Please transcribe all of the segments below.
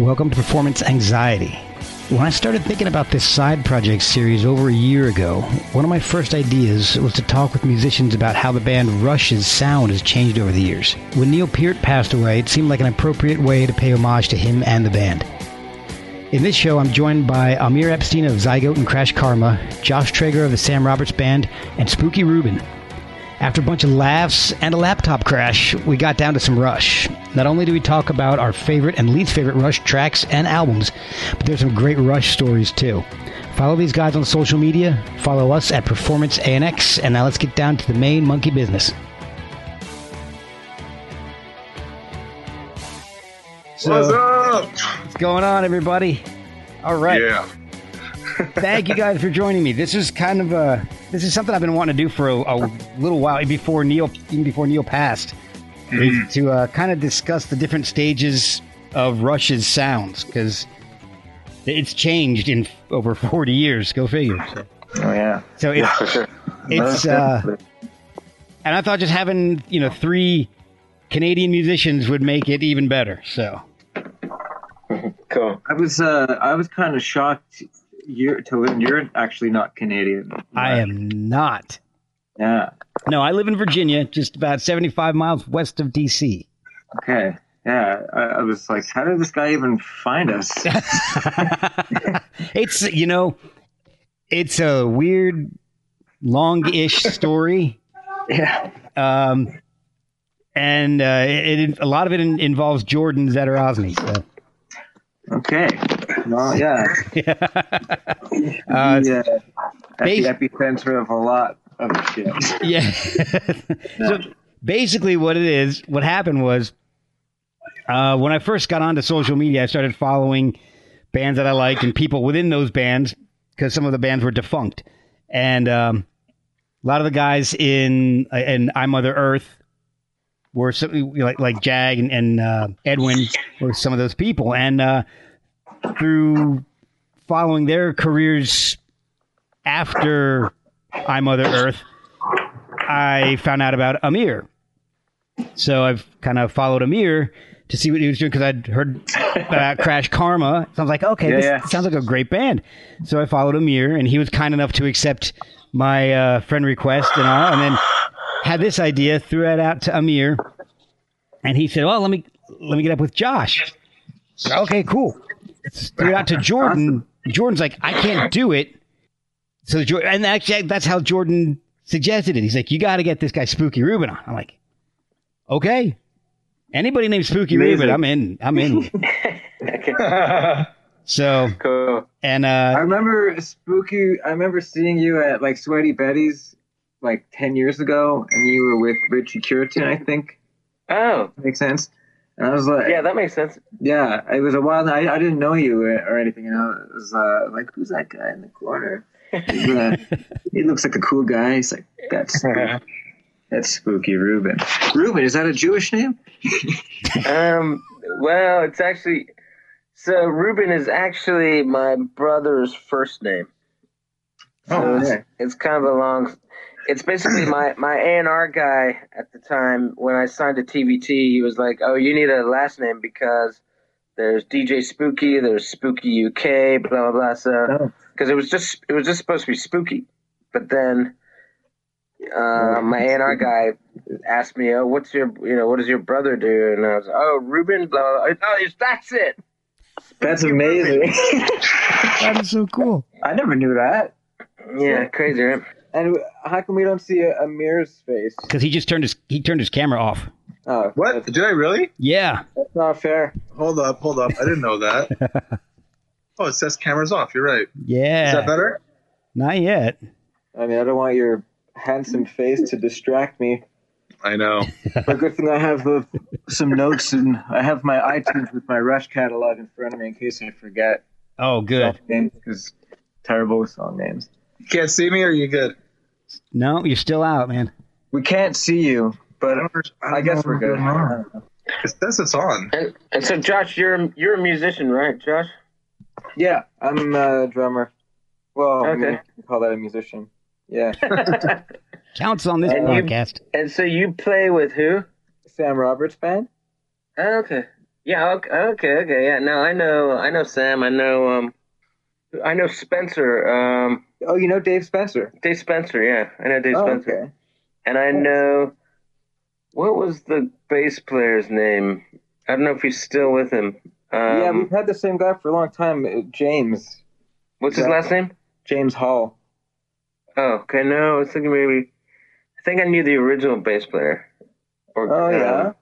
Welcome to Performance Anxiety. When I started thinking about this side project series over a year ago, one of my first ideas was to talk with musicians about how the band Rush's sound has changed over the years. When Neil Peart passed away, it seemed like an appropriate way to pay homage to him and the band. In this show, I'm joined by Amir Epstein of Zygote and Crash Karma, Josh Traeger of the Sam Roberts Band, and Spooky Ruben. After a bunch of laughs and a laptop crash, we got down to some Rush. Not only do we talk about our favorite and least favorite Rush tracks and albums, but there's some great Rush stories too. Follow these guys on social media, follow us at Performance ANX, and now let's get down to the main monkey business. So, What's up? what's going on, everybody? All right. Yeah. Thank you guys for joining me. This is kind of a this is something I've been wanting to do for a, a little while before Neil even before Neil passed. Is to uh, kind of discuss the different stages of Rush's sounds because it's changed in over forty years. Go figure. So, Oh yeah, so it's for sure. it's uh, and I thought just having you know three Canadian musicians would make it even better. So cool. I was uh I was kind of shocked you're you're actually not Canadian. I am not. Yeah. No, I live in Virginia, just about seventy-five miles west of DC. Okay. Yeah. I, I was like, how did this guy even find us? it's you know, it's a weird, long-ish story, yeah. um, and uh, it, it- a lot of it in, involves Jordan Zadorozny. So. Okay. Well, yeah. Uh, yeah. At bas- the epicenter of a lot of shit. yeah. so basically, what it is, what happened was, uh, when I first got onto social media, I started following bands that I liked and people within those bands because some of the bands were defunct, and um, a lot of the guys in in I Mother Earth were some, like like Jag and, and uh, Edwin were some of those people, and uh, through following their careers after I Mother Earth, I found out about Amir. So I've kind of followed Amir to see what he was doing because I'd heard about Crash Karma. So I was like, okay, Yeah, this yeah. sounds like a great band. So I followed Amir, and he was kind enough to accept my uh, friend request and all, and then had this idea, threw it out to Amir, and he said, "Well, let me let me get up with Josh." Okay, cool. Threw it out to Jordan. Jordan's like, "I can't do it." So Jordan, and actually, that's how Jordan suggested it. He's like, "You got to get this guy Spooky Ruben on." I'm like, "Okay." Anybody named Spooky Amazing. Ruben, I'm in. I'm in. So Cool. and I uh, remember spooky. I remember seeing you at like Sweaty Betty's like ten years ago, and you were with Richie Curitan, I think. Oh, Makes sense. And I was like, yeah, that makes sense. Yeah, it was a while. I, I didn't know you or, anything. You know, it was uh, like, who's that guy in the corner? Uh, he looks like a cool guy. He's like, that's that's spooky Ruben. Ruben, is that a Jewish name? Um, well, it's actually so Ruben is actually my brother's first name. So Oh, it's, okay. it's kind of a long. It's basically my my A and R guy at the time when I signed to TVT. He was like, "Oh, you need a last name because there's DJ Spooky, there's Spooky UK, blah blah blah." So Oh. because it was just it was just supposed to be Spooky, but then uh, my A and R guy asked me, "Oh, what's your you know what does your brother do?" And I was, "Oh, Ruben, blah blah." blah. Oh, yes, that's it. That's amazing. that is so cool. I never knew that. Yeah, crazy, right? And how come we don't see a, Amir's face? Because he just turned his he turned his camera off. Oh, What? That's, Did I really? Yeah. that's not fair. Hold up, hold up. I didn't know that. oh, it says cameras off. You're right. Yeah. Is that better? Not yet. I mean, I don't want your handsome face to distract me. I know. But good thing I have uh, some notes and I have my iTunes with my Rush catalog in front of me in case I forget Oh, good. names because terrible with song names. You can't see me, or you good? No, you're still out, man. We can't see you, but I, don't, I, I don't guess we're good. going on. It says it's on. And, and so, Josh, you're you're a musician, right, Josh? Yeah, I'm a drummer. Well, I mean, Okay. you call that a musician. Yeah, Counts on this And you- podcast. and so you play with who? Sam Roberts band. Oh, okay. Yeah. Okay. Okay. Okay. Yeah. No, I know. I know Sam. I know. Um. I know Spencer. Um. Oh, you know Dave Spencer. Dave Spencer. Yeah. I know Dave Oh, Spencer. okay. And I know. What was the bass player's name? I don't know if he's still with him. Um, yeah, we've had the same guy for a long time, uh, James. what's his last name? James Hall. Oh, okay. No, I was thinking maybe. I think I knew the original bass player. Or, Oh um, yeah.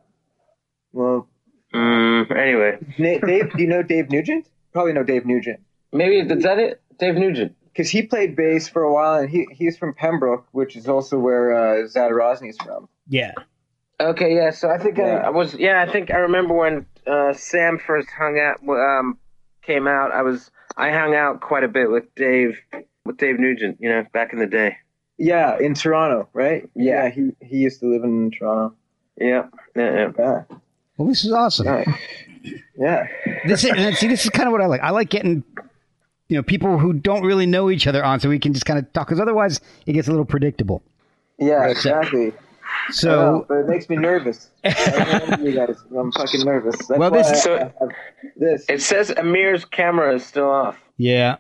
Well, Mm, anyway, Dave, do you know Dave Nugent? Probably know Dave Nugent maybe is that it? Dave Nugent. because he played bass for a while, and he he's from Pembroke, which is also where uh, Zadorozny's from. Yeah. Okay, yeah. So I think Yeah. I, I was. Yeah, I think I remember when uh, Sam first hung out. Um, came out. I was. I hung out quite a bit with Dave. With Dave Nugent. You know, back in the day. Yeah, in Toronto, right? Yeah. he he used to live in Toronto. Yeah. Yeah. yeah. Yeah, Well, this is awesome. right. yeah. This is, and see, this is kind of what I like. I like getting, you know, people who don't really know each other on, so we can just kind of talk. Because otherwise, it gets a little predictable. Yeah, exactly. I know, So, but it makes me nervous. you guys, I'm fucking nervous. That's Well, why this- I- I this. It says Amir's camera is still off. yeah,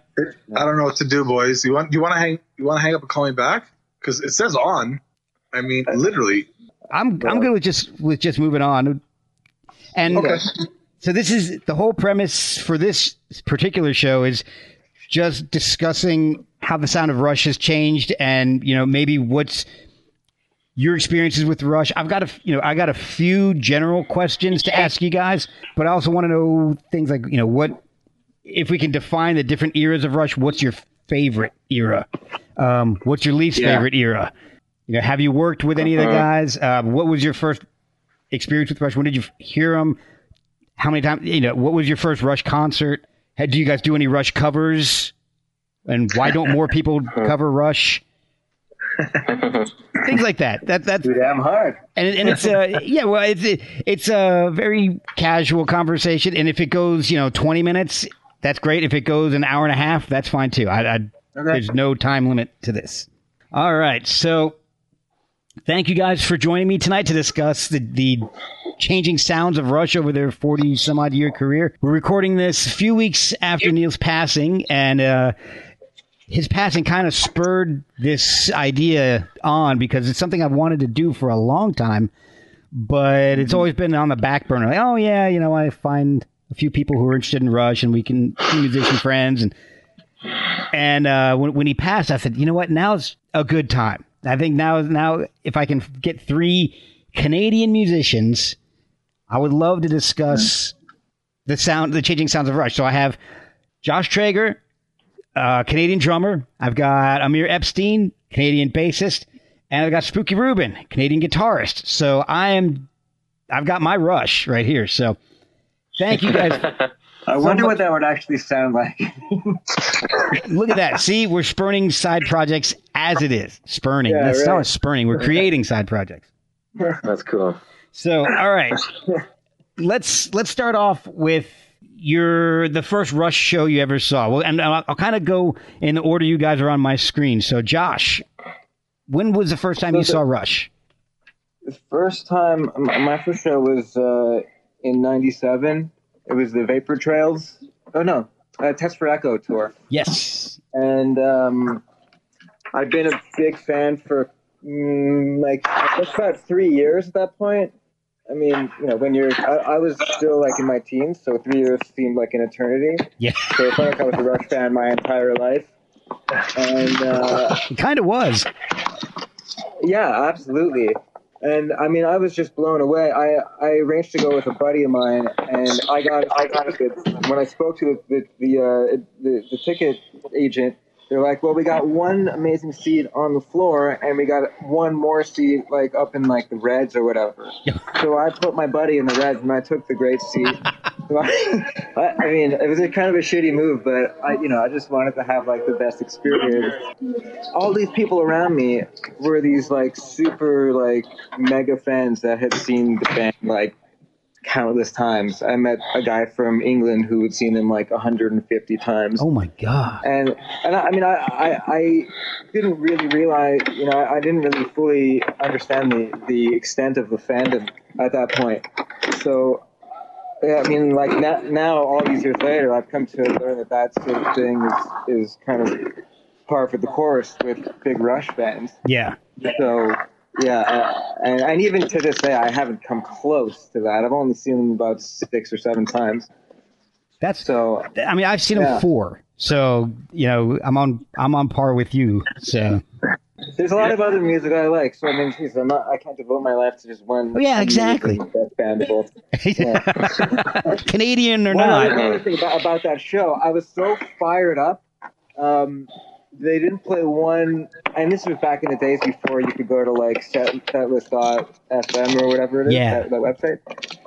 I don't know what to do, boys. You want you want to hang you want to hang up and call me back because it says on. I mean, uh, literally. I'm I'm good with just with just moving on. And Okay. Uh, so this is the whole premise for this particular show is just discussing how the sound of Rush has changed, and you know maybe what's your experiences with Rush. I've got a you know I got a few general questions to ask you guys, but I also want to know things like you know what if we can define the different eras of Rush. What's your favorite era? Um, what's your least Yeah. favorite era? You know, have you worked with any of the guys? Uh, what was your first experience with Rush? When did you hear them? How many times? You know, what was your first Rush concert? Had, do you guys do any Rush covers? And why don't more people cover Rush? Things like that. That that's Too damn hard. and, and it's a yeah well it's it, it's a very casual conversation and if it goes you know 20 minutes that's great if it goes an hour and a half that's fine too I, I there's no time limit to this all right so thank you guys for joining me tonight to discuss the the changing sounds of rush over their 40 some odd year career we're recording this a few weeks after neil's passing and uh his passing kind of spurred this idea on because it's something I've wanted to do for a long time, but it's always been on the back burner. Like, oh yeah, you know, I find a few people who are interested in Rush, and we can be musician friends. And and uh, when when he passed, I said, you know what? Now's a good time. I think now now if I can get three Canadian musicians, I would love to discuss the sound, the changing sounds of Rush. So I have Josh Traeger, uh, Canadian drummer. I've got Amir Epstein, Canadian bassist, and I've got Spooky Ruben, Canadian guitarist. So I am, I've got my rush right here. So thank you guys. I wonder what that would actually sound like. Look at that. See, we're spurning side projects as it is. Spurning. Yeah, That's right. not spurning. We're creating side projects. That's cool. So, all right. let's let's start off with your the first Rush show you ever saw. Well, and I'll, I'll kind of go in the order you guys are on my screen. So, Josh, when was the first time you saw Rush? the first time, my first show was uh, in '97. It was the Vapor Trails. Oh no, uh, Test for Echo tour. Yes. and um, I've been a big fan for mm, like guess about three years at that point. I mean, you know, when you're, I, I was still like in my teens, so three years seemed like an eternity. Yeah. So it felt like I was a Rush fan my entire life, and uh, It kind of was. yeah, absolutely. And I mean, I was just blown away. I, I arranged to go with a buddy of mine, and I got I got tickets. When I spoke to the the the, uh, the the ticket agent, they're like, "Well, we got one amazing seat on the floor, and we got one more seat like up in like the Reds or whatever." so I put my buddy in the Reds, and I took the great seat. So I, I mean, it was a kind of a shitty move, but I, you know, I just wanted to have like the best experience all these people around me were these like super like mega fans that had seen the band like countless times. I met a guy from England who had seen them like 150 times. Oh my god. And and I, I mean I, I I didn't really realize you know I, I didn't really fully understand the the extent of the fandom at that point. So yeah, I mean, like now, now, all these years later, I've come to learn that that sort of thing is is kind of par for the course with big Rush bands. Yeah. So yeah, uh, and, and even to this day, I haven't come close to that. I've only seen them about six or seven times. That's So I mean, I've seen Yeah. them four. So, you know, I'm on I'm on par with you. So there's a lot of other music I like. So I mean, geez, I'm not, I can't devote my life to just one. Oh, yeah, exactly. Band all Canadian or other not. other thing about, about that show, I was so fired up. Um, they didn't play one, and this was back in the days before you could go to like set, setlist.fm or whatever it is, Yeah. that, that website.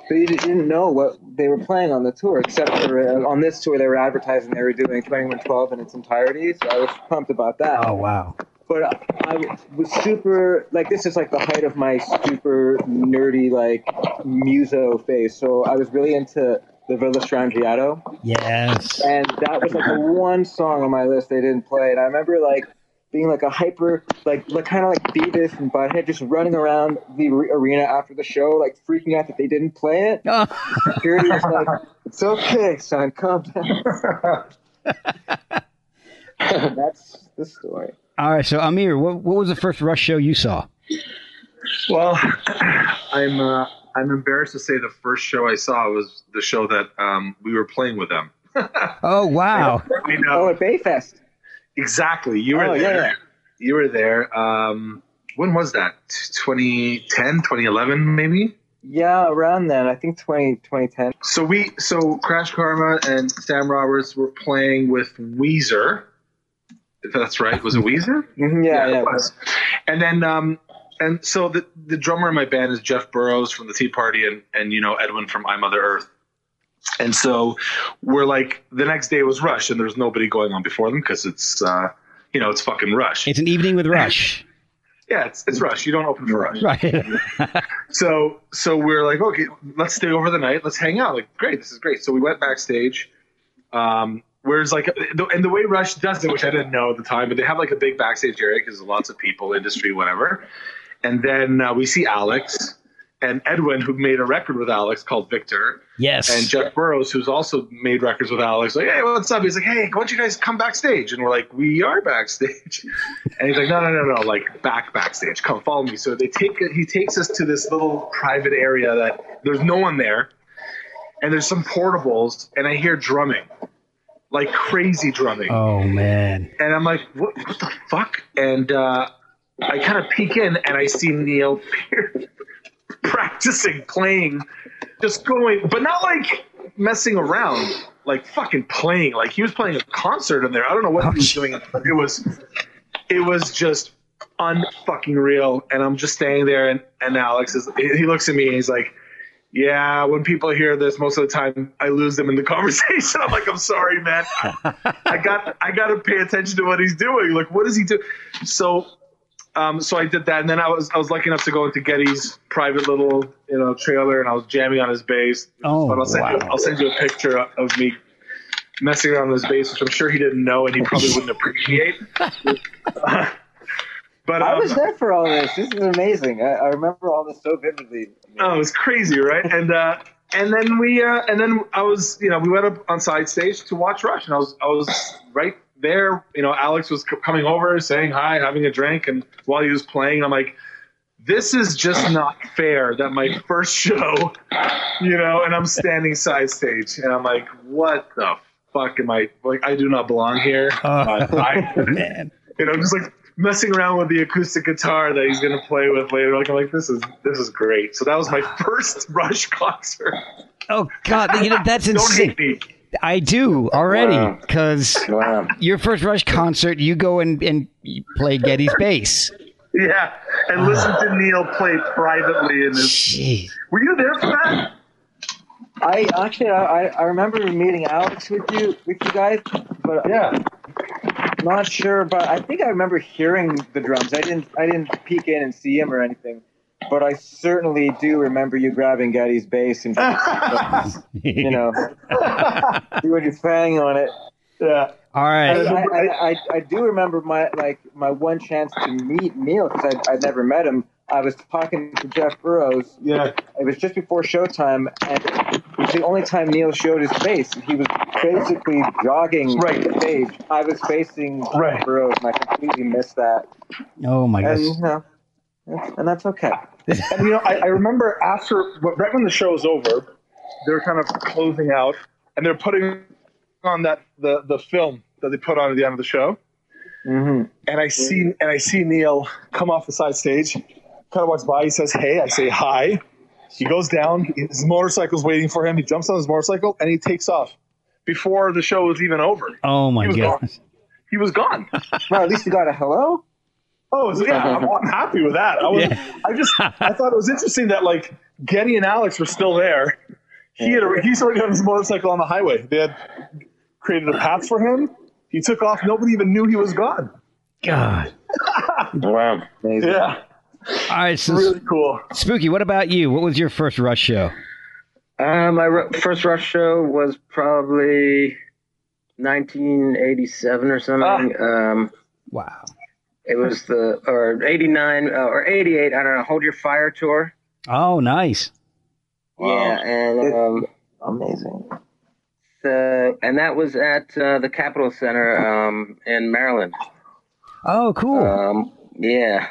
So you didn't know what they were playing on the tour, except for uh, on this tour they were advertising they were doing 2112 in its entirety. So I was pumped about that. Oh wow. But I was super like this is like the height of my super nerdy like muso phase. So I was really into the Villa Strangiato, Yes. and that was like the one song on my list they didn't play. And I remember like being like a hyper like like kind of like Beavis and Butthead just running around the re- arena after the show, like freaking out that they didn't play it. Oh, Security was like, "It's okay, son, calm down." That's the story. all right. So Amir, what what was the first Rush show you saw? Well, I'm uh, I'm embarrassed to say the first show I saw was the show that um, we were playing with them. Oh wow. I Oh, at Bayfest. exactly. You were Oh, there. yeah. You were there. Um, when was that? 2010, 2011, maybe. Yeah, around then. I think 20, 2010. So we so Crash Karma and Sam Roberts were playing with Weezer. If that's right, was it Weezer? Mhm, yeah, yeah. it was. And then, um, and so the the drummer in my band is Jeff Burrows from the Tea Party, and and you know Edwin from I Mother Earth. And so we're like, the next day was Rush, and there's nobody going on before them because it's, uh, you know, it's fucking Rush. It's an evening with Rush. yeah, it's, it's Rush. You don't open for Rush. Right. So so we're like, okay, let's stay over the night. Let's hang out. Like, great, this is great. So we went backstage. Um, whereas like, and the way Rush does it, which I didn't know at the time, but they have like a big backstage area because there's lots of people, industry, whatever. And then uh, we see Alex and Edwin, who made a record with Alex called Victor, yes. and Jeff Burrows, who's also made records with Alex. Like, hey, what's up? He's like, hey, why don't you guys come backstage? And we're like, we are backstage. And he's like, no, no, no, no, like back backstage. Come follow me. So they take he takes us to this little private area that there's no one there, and there's some portables, and I hear drumming, like crazy drumming, oh man. and I'm like, what, what the fuck? And uh, I kind of peek in, and I see Neil practicing playing, just going, but not like messing around, like fucking playing. Like he was playing a concert in there. I don't know what he was oh, doing, but it was, it was just unfucking real. And I'm just standing there, and and Alex is, he looks at me, and he's like. Yeah, when people hear this, most of the time I lose them in the conversation. I'm like, I'm sorry, man. I, I got I got to pay attention to what he's doing. Like, what does he do? So, um, so I did that, and then I was I was lucky enough to go into Geddy's private little you know trailer, and I was jamming on his bass. Oh, but I'll send you wow. I'll send you a picture of me messing around on his bass, which I'm sure he didn't know, and he probably wouldn't appreciate. but I um, was there for all this. This is amazing. I, I remember all this so vividly. Oh, it was crazy, right? And uh, and then we uh, and then I was, you know, we went up on side stage to watch Rush, and I was I was right there. You know, Alex was c- coming over, saying hi, having a drink, and while he was playing, I'm like, this is just not fair that my first show, you know, and I'm standing side stage, and I'm like, what the fuck am I like? I do not belong here. Uh, I, man. you know, just like messing around with the acoustic guitar that he's gonna play with later. Like I'm like, this is this is great. So that was my first Rush concert. Oh God, you know that's Don't insane. Hate me. I do already because Wow. your first Rush concert, you go and and play Geddy's bass. Yeah, and listen to Neil play privately in his. Were you there for that? I actually, I, I remember meeting Alex with you, with you guys, but Yeah. not sure. But I think I remember hearing the drums. I didn't, I didn't peek in and see him or anything. But I certainly do remember you grabbing Geddy's bass and you know doing your thing on it. Yeah. All I. I, I, I do remember my like my one chance to meet Neil because I'd, I'd never met him. I was talking to Jeff Burrows. Yeah. It was just before showtime, and it was the only time Neil showed his face. He was basically jogging Right. the stage. I was facing Right. Jeff Burrows, and I completely missed that. Oh my And gosh. you know, and that's okay. And you know, I, I remember after right when the show was over, they were kind of closing out, and they're putting on that the the film that they put on at the end of the show. hmm And I see and I see Neil come off the side stage, kind of walks by. He says, "Hey," I say, "Hi." He goes down. His motorcycle's waiting for him. He jumps on his motorcycle and he takes off before the show was even over. Oh my god. He was gone. Well, at least you got a hello. Oh, so yeah, I'm, I'm happy with that. I was, Yeah. I just, I thought it was interesting that like Geddy and Alex were still there. He had, a, he's already on his motorcycle on the highway. They had created a path for him. He took off. Nobody even knew he was gone. God. Wow. Amazing. Yeah, All right, so really cool. Spooky, what about you? What was your first Rush show? Uh, my ru- first Rush show was probably 1987 or something. Um, Wow. It was the or 89 uh, or 88. I don't know. Hold Your Fire tour. Oh, nice. Yeah, and um, Amazing. the and that was at uh, the Capitol Center um, in Maryland. Oh, cool. Um, yeah,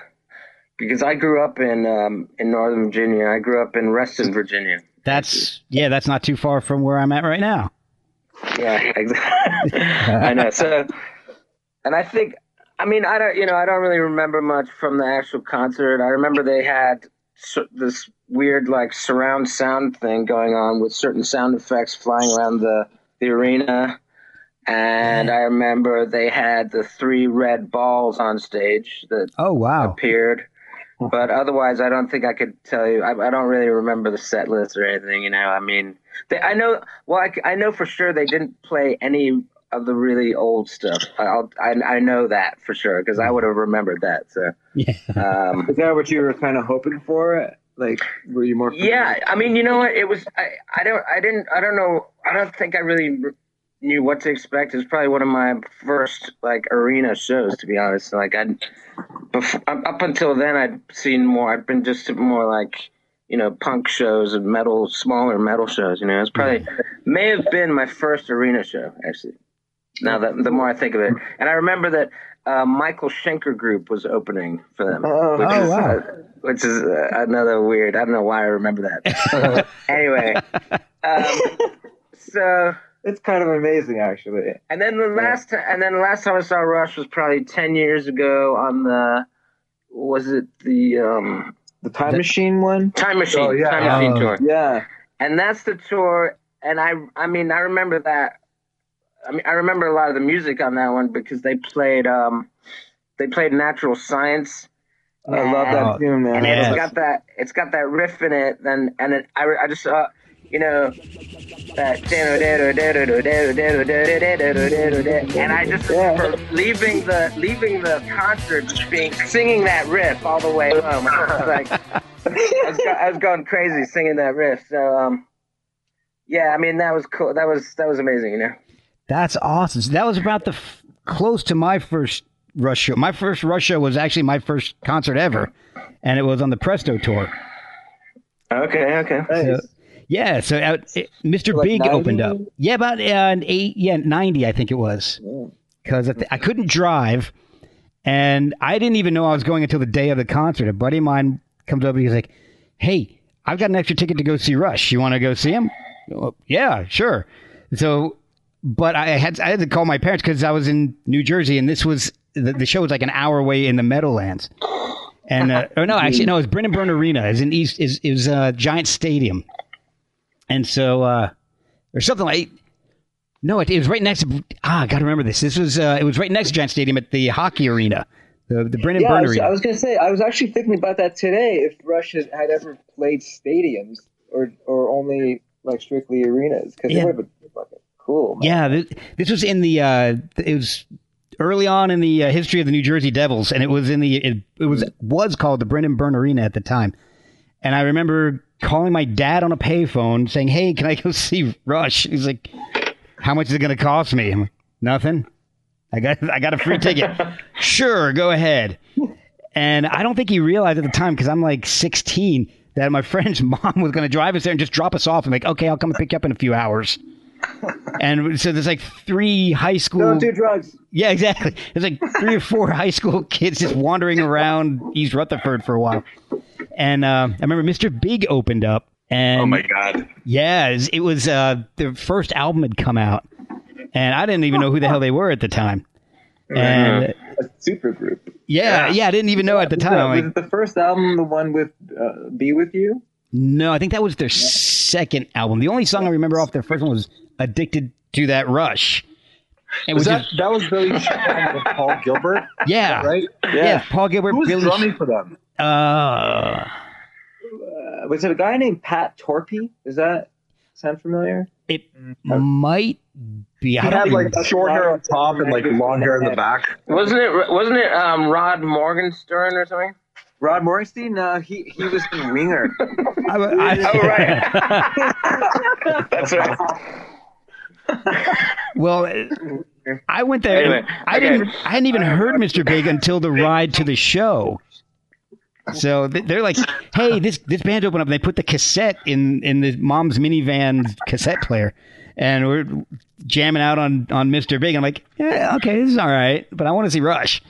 because I grew up in um, in Northern Virginia. I grew up in Reston, Virginia. that's yeah, that's not too far from where I'm at right now. Yeah, exactly. I know. So, and I think, I mean, I don't, you know, I don't really remember much from the actual concert. I remember they had this weird, like, surround sound thing going on with certain sound effects flying around the the arena. And mm-hmm. I remember they had the three red balls on stage that Oh, wow. appeared. But otherwise, I don't think I could tell you. I, I don't really remember the set list or anything. You know, I mean, they, I know. Well, I, I know for sure they didn't play any of the really old stuff. I'll, I I know that for sure because I would have remembered that. So, Yeah. um, Is that what you were kind of hoping for? Like, were you more? yeah. I mean, you know what? It was. I, I don't. I didn't. I don't know. I don't think I really knew what to expect. It was probably one of my first like arena shows, to be honest. Like I, before, up until then, I'd seen more. I'd been just more like you know punk shows and metal, smaller metal shows. You know, it's probably may have been my first arena show actually. Now that the more I think of it, and I remember that uh, Michael Schenker Group was opening for them, Oh, which oh, is wow. uh, which is uh, another weird. I don't know why I remember that. anyway, um, so It's kind of amazing, actually. and then the last time, and then the last time I saw Rush was probably ten years ago on the was it the um, The Time Machine one. Time Machine Oh, yeah. Time Machine Oh. tour, Yeah. and that's the tour. And I I mean I remember that. I mean I remember a lot of the music on that one because they played um they played Natural Science. I love Oh, that tune, man. and Yeah. it's got that it's got that riff in it then and it, I, I just saw you know that and I just remember leaving the leaving the concert just being singing that riff all the way home I was like I was, go, I was going crazy singing that riff so um yeah I mean that was cool that was that was amazing you know That's awesome. So that was about the f- close to my first Rush show. My first Rush show was actually my first concert ever, and it was on the Presto tour. okay okay So, yeah, so uh, it, Mr. Like Big 90? opened up. Yeah, about uh, an eight, yeah, ninety, I think it was, because I, th- I couldn't drive, and I didn't even know I was going until the day of the concert. A buddy of mine comes up and he's like, "Hey, I've got an extra ticket to go see Rush. You want to go see him?" Well, yeah, sure. So, but I had I had to call my parents because I was in New Jersey, and this was the, the show was like an hour away in the Meadowlands. And uh, or no, actually no, it's Brendan Byrne Arena. It's in East is is a giant stadium, and so uh, or something like. No, it, it was right next to. Ah, I got to remember this. This was uh, it was right next to Giant Stadium at the hockey arena, the the Brennan Yeah, I was, Arena. I was gonna say. I was actually thinking about that today. If Rush has, had ever played stadiums or or only like strictly arenas, because Yeah. it would have been fucking cool. Man. Yeah, this, this was in the. Uh, it was early on in the uh, history of the New Jersey Devils, and it was in the. It, it was was called the Brendan Byrne Arena at the time, and I remember calling my dad on a payphone saying, "Hey, can I go see Rush?" He's like, "How much is it going to cost me?" I'm like, "Nothing. I got I got a free ticket. sure, go ahead." And I don't think he realized at the time because I'm like 16 that my friend's mom was going to drive us there and just drop us off and like, okay, I'll come and pick you up in a few hours. And so there's like three high school. Don't do drugs. Yeah, exactly. There's like three or four high school kids just wandering around East Rutherford for a while. And uh, I remember Mr. Big opened up. And Oh my god. yeah, it was, it uh, their first album had come out, and I didn't even know who the hell they were at the time. And A super group. yeah, yeah, I didn't even know at the time. I'm was like, it the first album the one with uh, "Be with You"? no, I think that was their second album. The only song I remember off their first one was "Addicted to That Rush." It Was was that that was Billy Sheehan with Paul Gilbert, yeah, right? yeah, Paul Gilbert, Who was Billy. drumming for them? uh, Uh, was it a guy named Pat Torpey? Does that sound familiar? it might be. He I don't had like short hair on top and like long hair in the back. Wasn't it? Wasn't it um, Rod Morgenstern or something? Rod Morgenstein? No, he he was in Winger. I, I, Oh, right. That's right. Well, I went there. Anyway, I okay. didn't. I hadn't even heard Mr. Big until the ride to the show. So they're like, "Hey, this this band's open up." And they put the cassette in in the mom's minivan cassette player, and we're jamming out on on Mr. Big. I'm like, "Yeah, okay, this is all right, but I want to see Rush."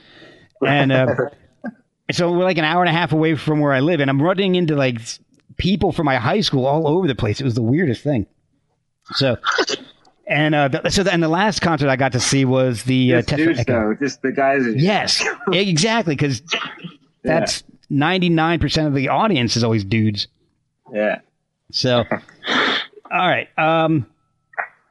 And uh, so we're like an hour and a half away from where I live, and I'm running into like people from my high school all over the place. It was the weirdest thing. So. And uh, th- so, the, and the last concert I got to see was the uh, Just dudes, Echo. though. Just the guys. that- Yes, exactly, because that's ninety nine percent of the audience is always dudes. Yeah. So, all right. Um,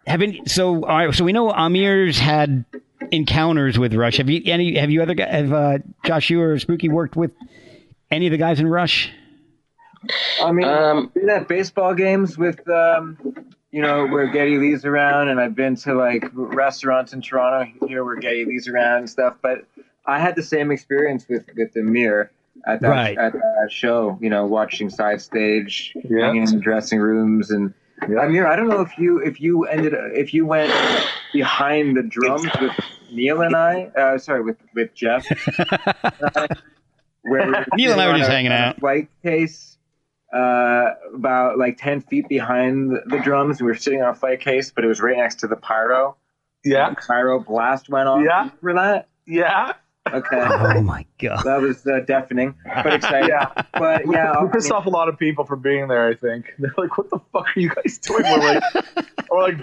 have any, so all right. So we know Amir's had encounters with Rush. Have you any? Have you other guys? Have uh, Josh you or Spooky worked with any of the guys in Rush? I mean, Um, I've been at baseball games with, um, you know, where Geddy Lee's around, and I've been to like restaurants in Toronto here where Geddy Lee's around and stuff. But I had the same experience with with Amir at that Right. at that show. You know, watching side stage, Yeah. hanging in the dressing rooms, and Amir. I don't know if you if you ended if you went behind the drums with Neil and I. Uh, sorry, with with Jeff. where we Neil and I were just hanging out. White case, uh, about like ten feet behind the, the drums. We were sitting on a flight case, but it was right next to the pyro. Yeah, The pyro blast went off. Yeah. For that. yeah. Okay. Oh my god! That was uh, deafening, but exciting. Yeah. But yeah, We I pissed mean, off a lot of people for being there. I think they're like, "What the fuck are you guys doing?" We're like, "We're like,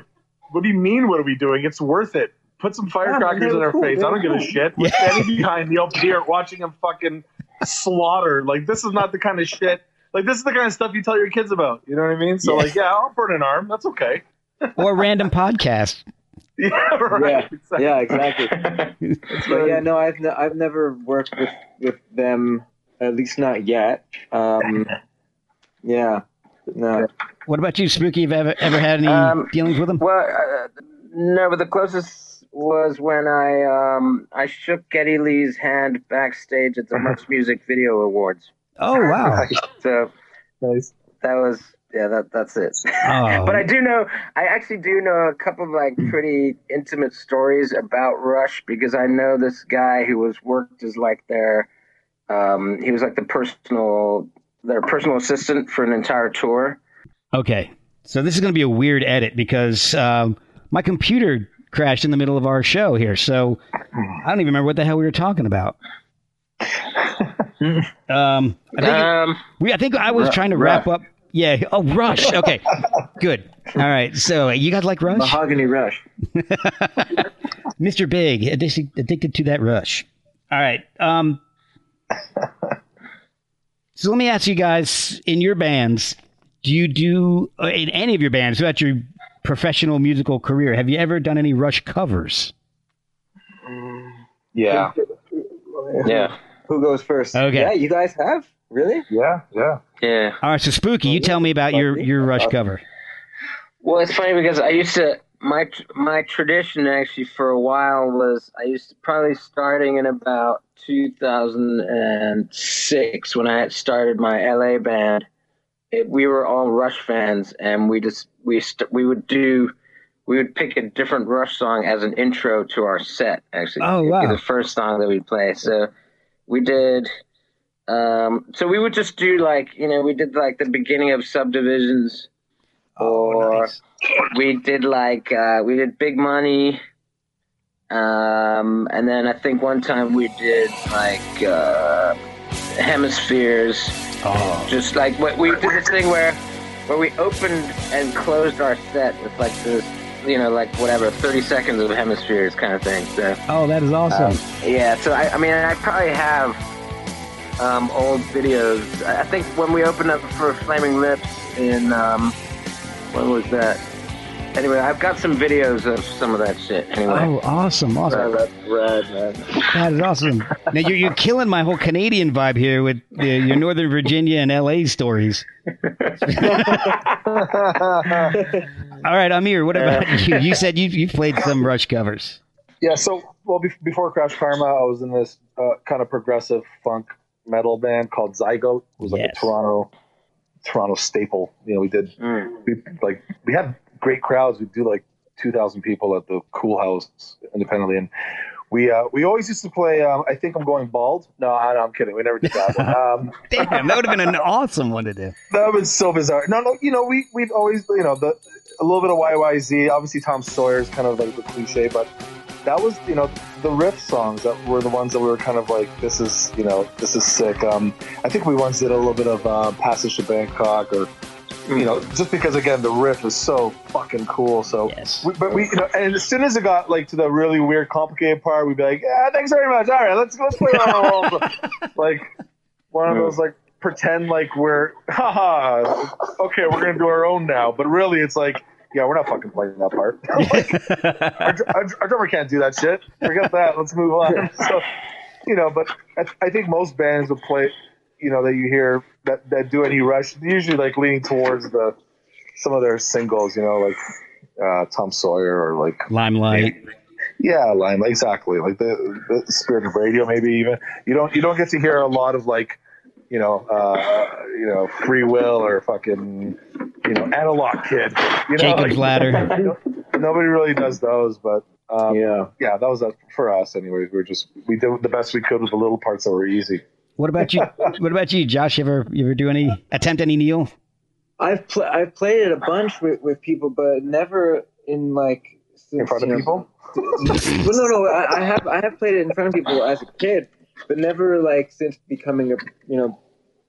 what do you mean? What are we doing? It's worth it. Put some firecrackers they in our cool. face. I don't give a shit. We're standing behind Neil Peart, watching him fucking slaughter. Like this is not the kind of shit. Like this is the kind of stuff you tell your kids about. You know what I mean? So Yeah. like, yeah, I'll burn an arm. That's okay. Or random podcast. Yeah, right. yeah, yeah, exactly. But yeah, no, I've ne- I've never worked with with them, at least not yet. Um, yeah, no. What about you, Spooky? Have you ever ever had any Um, dealings with them? Well, uh, no, but the closest was when I um, I shook Geddy Lee's hand backstage at the Much Music Video Awards. Oh wow! So Nice. that was yeah, that that's it. Oh. But I do know, I actually do know a couple of like pretty intimate stories about Rush because I know this guy who was worked as like their, um, he was like the personal, their personal assistant for an entire tour. Okay, so this is going to be a weird edit because um, my computer crashed in the middle of our show here, so I don't even remember what the hell we were talking about. um, I think Um, we, I think I was trying to wrap up. Yeah. Oh, Rush. Okay. Good. All right. So you guys like Rush, Mahogany Rush. Mr. Big, addicted, addicted to that Rush. All right. Um. So let me ask you guys: in your bands, do you do uh, in any of your bands throughout your professional musical career? Have you ever done any Rush covers? Yeah. yeah, Who goes first? Okay. Yeah, you guys have really. Yeah. Yeah. yeah. All right. So Spooky, you tell me about your your Rush cover. Well, it's funny because I used to my my tradition actually for a while was I used to probably starting in about 2006 when I had started my LA band. It, we were all Rush fans, and we just we st- we would do we would pick a different Rush song as an intro to our set. Actually, Oh, It'd be wow. the first song that we'd play. So we did Um, so we would just do like you know we did like the beginning of subdivisions, or nice. we did like uh, we did big money. Um, and then I think one time we did like uh, hemispheres. Oh, Just like what we did this thing where where we opened and closed our set with like this, you know, like whatever, thirty seconds of hemispheres kind of thing. So oh, that is awesome. um, yeah, so I, I mean, I probably have um, old videos. I I think when we opened up for Flaming Lips in um, when was that? Anyway, I've got some videos of some of that shit. Anyway, oh, awesome, awesome. So that's rad, man. That is awesome. Now you're, you're killing my whole Canadian vibe here with uh, your Northern Virginia and LA stories. All right, Amir, what about you? You said you you played some Rush covers. Yeah, so well be- before Crash Karma, I was in this uh, kind of progressive funk metal band called Zygote. It was like Yes. a Toronto Toronto staple. You know, we did Mm. we like we had great crowds. We'd do like two thousand people at the Cool House independently, and we uh, we always used to play. Um, I think I'm going bald. No, I, I'm kidding. We never did that one. Um, Damn, that would have been an awesome one to do. that was so bizarre. No, no, you know, we we've always, you know, the a little bit of YYZ. Obviously, Tom Sawyer is kind of like the cliche, but that was, you know, the riff songs that were the ones that we were kind of like, this is, you know, this is sick. Um, I think we once did a little bit of uh, Passage to Bangkok, or you know, just because again the riff is so fucking cool. So, Yes. we, but we, you know, and as soon as it got like to the really weird, complicated part, we'd be like, yeah, thanks very much. All right, let's let's play on the world. like one of those like pretend like we're haha okay we're gonna do our own now but really it's like yeah we're not fucking playing that part Like, our, our, our drummer can't do that shit forget that let's move on so you know but I, I think most bands would play you know that you hear that, that do any rush usually like leaning towards the some of their singles you know like uh, Tom Sawyer or like Limelight. yeah, Lime, exactly. Like the, the spirit of radio, maybe even you don't you don't get to hear a lot of like, you know, uh, you know, free will or fucking, you know, analog kid. You know, Jacob's like, Ladder. Nobody really does those, but um, Yeah. yeah, that was uh, for us. Anyways, we were just we did the best we could with the little parts that were easy. What about you? What about you, Josh? You ever you ever do any attempt any Neil? I've pl- I've played it a bunch with, with people, but never in like In front of know- people, well, no, no. I, I have I have played it in front of people as a kid, but never like since becoming a you know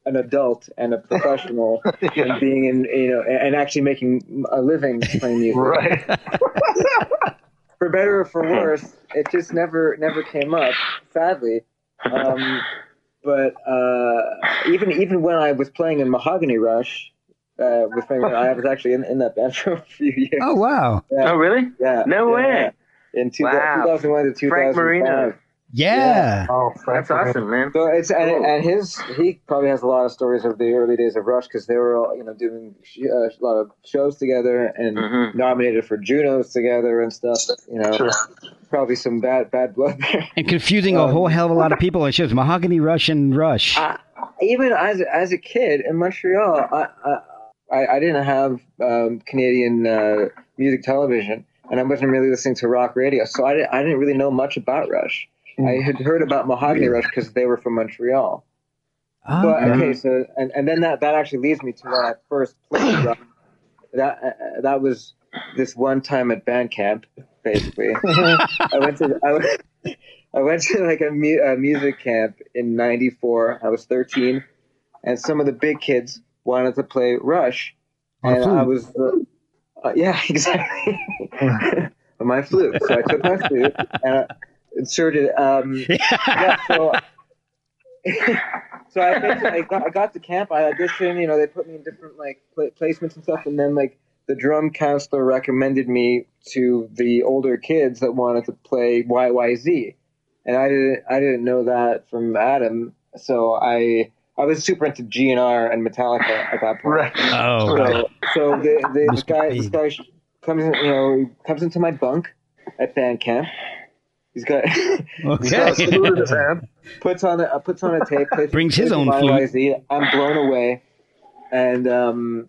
an adult and a professional and being in you know and actually making a living playing music. right? For better or for worse, it just never never came up. Sadly. Um, but uh, even even when I was playing in Mahogany Rush uh, with Frank, I was actually in, in that band for a few years. Oh wow. Oh, really? Yeah. No yeah, way. yeah. In two, Wow. 2001 to 2005. Frank Marino. Yeah. Oh, Frank That's awesome, man. So it's and, and his he probably has a lot of stories of the early days of Rush because they were all you know doing sh- uh, a lot of shows together and Mhm. nominated for Junos together and stuff. You know, Sure. probably some bad bad blood there. And confusing a whole hell of a lot of people. It shows Mahogany Rush and Rush. I, even as as a kid in Montreal, I I, I, I didn't have um, Canadian uh, music television, and I wasn't really listening to rock radio, so I didn't, I didn't really know much about Rush. I had heard about Mahogany Rush because they were from Montreal. Oh, But okay. okay, so and, and then that, that actually leads me to when I first played rock. That uh, that was this one time at band camp, basically. I went to I went, I went to like a, mu- a music camp in '94. I was 13, and some of the big kids wanted to play Rush, and. I was uh, uh, yeah exactly my flute. So I took my flute and I inserted um, yeah, so so I I got, I got to camp. I auditioned. You know, they put me in different like pla placements and stuff, and then like the drum counselor recommended me to the older kids that wanted to play YYZ, and I didn't I didn't know that from Adam. So I I was super into GNR and Metallica at that point. Right. Oh, right. So, so the, the, this guy, this guy comes in, you know, comes into my bunk at band camp. He's got He's got a Okay. hand. puts on a uh, puts on a tape, plays, Brings his own flute. I'm blown away, and um,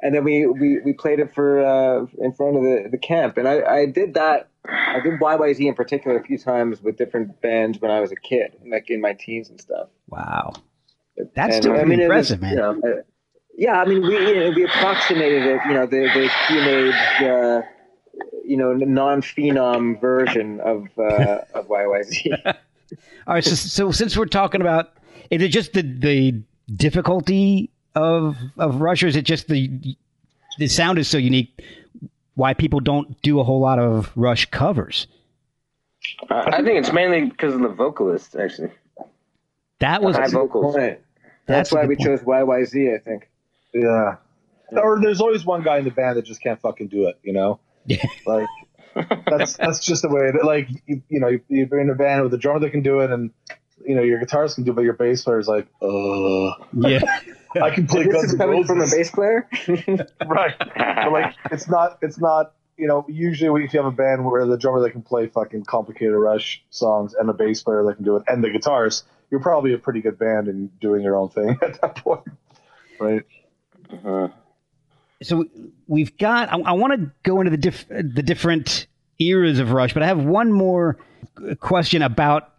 and then we, we, we played it for uh, in front of the, the camp, and I, I did that. I did YYZ in particular a few times with different bands when I was a kid, like in my teens and stuff. Wow. That's And, still I mean, it was, impressive, man. you know, yeah, I mean, we you know, we approximated it. You know, the the teenage, uh, you know, non phenom version of uh, of YYZ. All right, so, so since we're talking about, is it just the the difficulty of of Rush, or is it just the the sound is so unique? Why people don't do a whole lot of Rush covers? I I think it's mainly because of the vocalist, actually. That was High vocals. Point. That's That's, why we point. chose YYZ. I think. Yeah. Or there's always one guy in the band that just can't fucking do it, you know? Yeah. Like that's that's just the way that like you, you know, you- you're in a band with a drummer that can do it and you know, your guitarist can do it, but your bass player is like, uh yeah. I can play This Guns is coming from a bass player. right. But like it's not it's not you know, usually if you have a band where the drummer that can play fucking complicated rush songs and the bass player that can do it and the guitarist, you're probably a pretty good band and doing your own thing at that point. Right. Uh, so we've got. I, I want to go into the diff, the different eras of Rush, but I have one more question about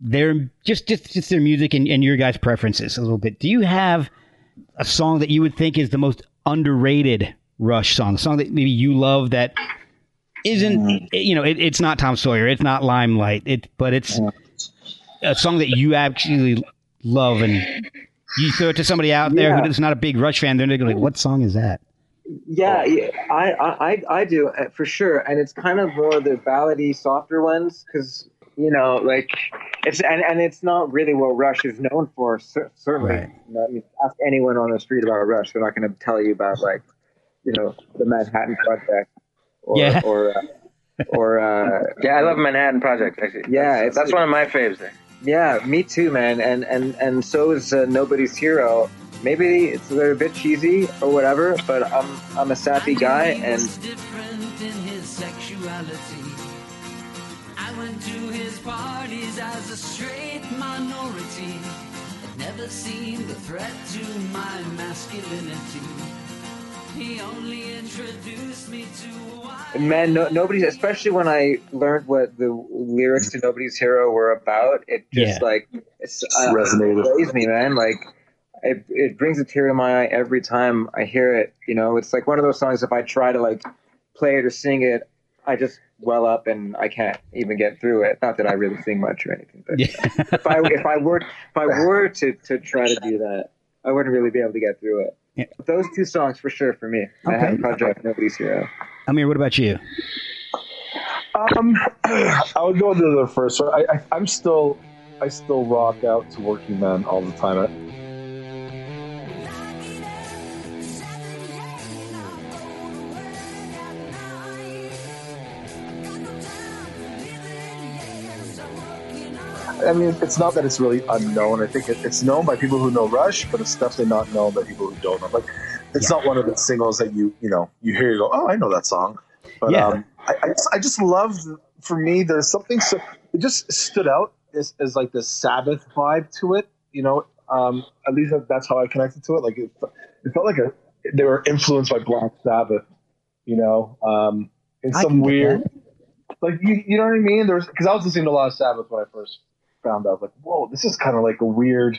their just just, just their music and, and your guys' preferences a little bit. Do you have a song that you would think is the most underrated Rush song? A song that maybe you love that isn't mm-hmm. you know it, it's not Tom Sawyer, it's not Limelight, it but it's a song that you actually love and you throw it to somebody out there Yeah. who's not a big Rush fan, they're going, to go, like, "What song is that?" Yeah, yeah, I, I, I- I do uh, for sure, and it's kind of more the ballady, softer ones because you know, like it's and, and it's not really what Rush is known for. Certainly, Right. You know, I mean, ask anyone on the street about Rush; they're not going to tell you about like, you know, the Manhattan Project or Yeah. or uh, or uh, yeah, I love Manhattan Project, actually. Yeah, That's, that's one of my faves there. Yeah, me too, man. And and and so is uh, Nobody's Hero. Maybe it's they're a bit cheesy or whatever, but I'm I'm a sappy guy, and different in his sexuality. I went to his parties as a straight minority. It never seemed a threat to my masculinity. He only introduced me to man, no, nobody's especially when I learned what the lyrics to Nobody's Hero were about. It just Yeah. like it's, uh, Resonated. It me, man. Like it, it brings a tear to my eye every time I hear it. You know, it's like one of those songs. If I try to like play it or sing it, I just well up and I can't even get through it. Not that I really sing much or anything, but Yeah. if I if I were if I were to to try to do that, I wouldn't really be able to get through it. Yeah. Those two songs for sure for me. Manhattan Project, Nobody's Hero. Amir, what about you? Um, I would go to the first one. I, I, I'm still, I still rock out to Working Man all the time. I mean, it's not that it's really unknown. I think it, it's known by people who know Rush, but it's definitely not known by people who don't know. Like, it's not one of the singles that you you know you hear you go, oh, I know that song. But Yeah. um, I, I, just, I just love. For me, there's something so it just stood out as, as like the Sabbath vibe to it. You know, um, at least that's how I connected to it. Like it, it felt like a they were influenced by Black Sabbath. You know, um, in some weird like you, you know what I mean? There's because I was listening to a lot of Sabbath when I first found out. Like, whoa, this is kind of like a weird,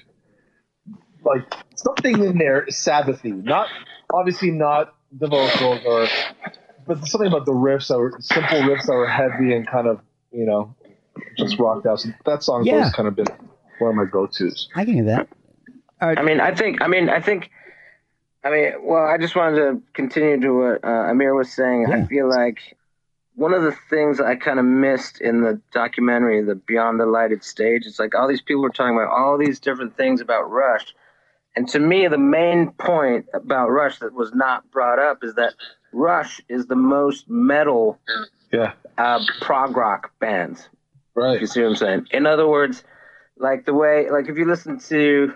like something in there Sabbathy. Not obviously not the vocals or, but something about the riffs that were simple riffs that were heavy and kind of you know just rocked out. So that song's Yeah. always kind of been one of my go tos. I can hear that. I mean, I think, I mean, I think, I mean, well, I just wanted to continue to what uh, Amir was saying. Yeah. I feel like one of the things I kind of missed in the documentary, the Beyond the Lighted Stage, it's like all these people were talking about all these different things about Rush. And to me, the main point about Rush that was not brought up is that Rush is the most metal Yeah, uh, prog rock band. right. You see what I'm saying? In other words, like the way, like if you listen to,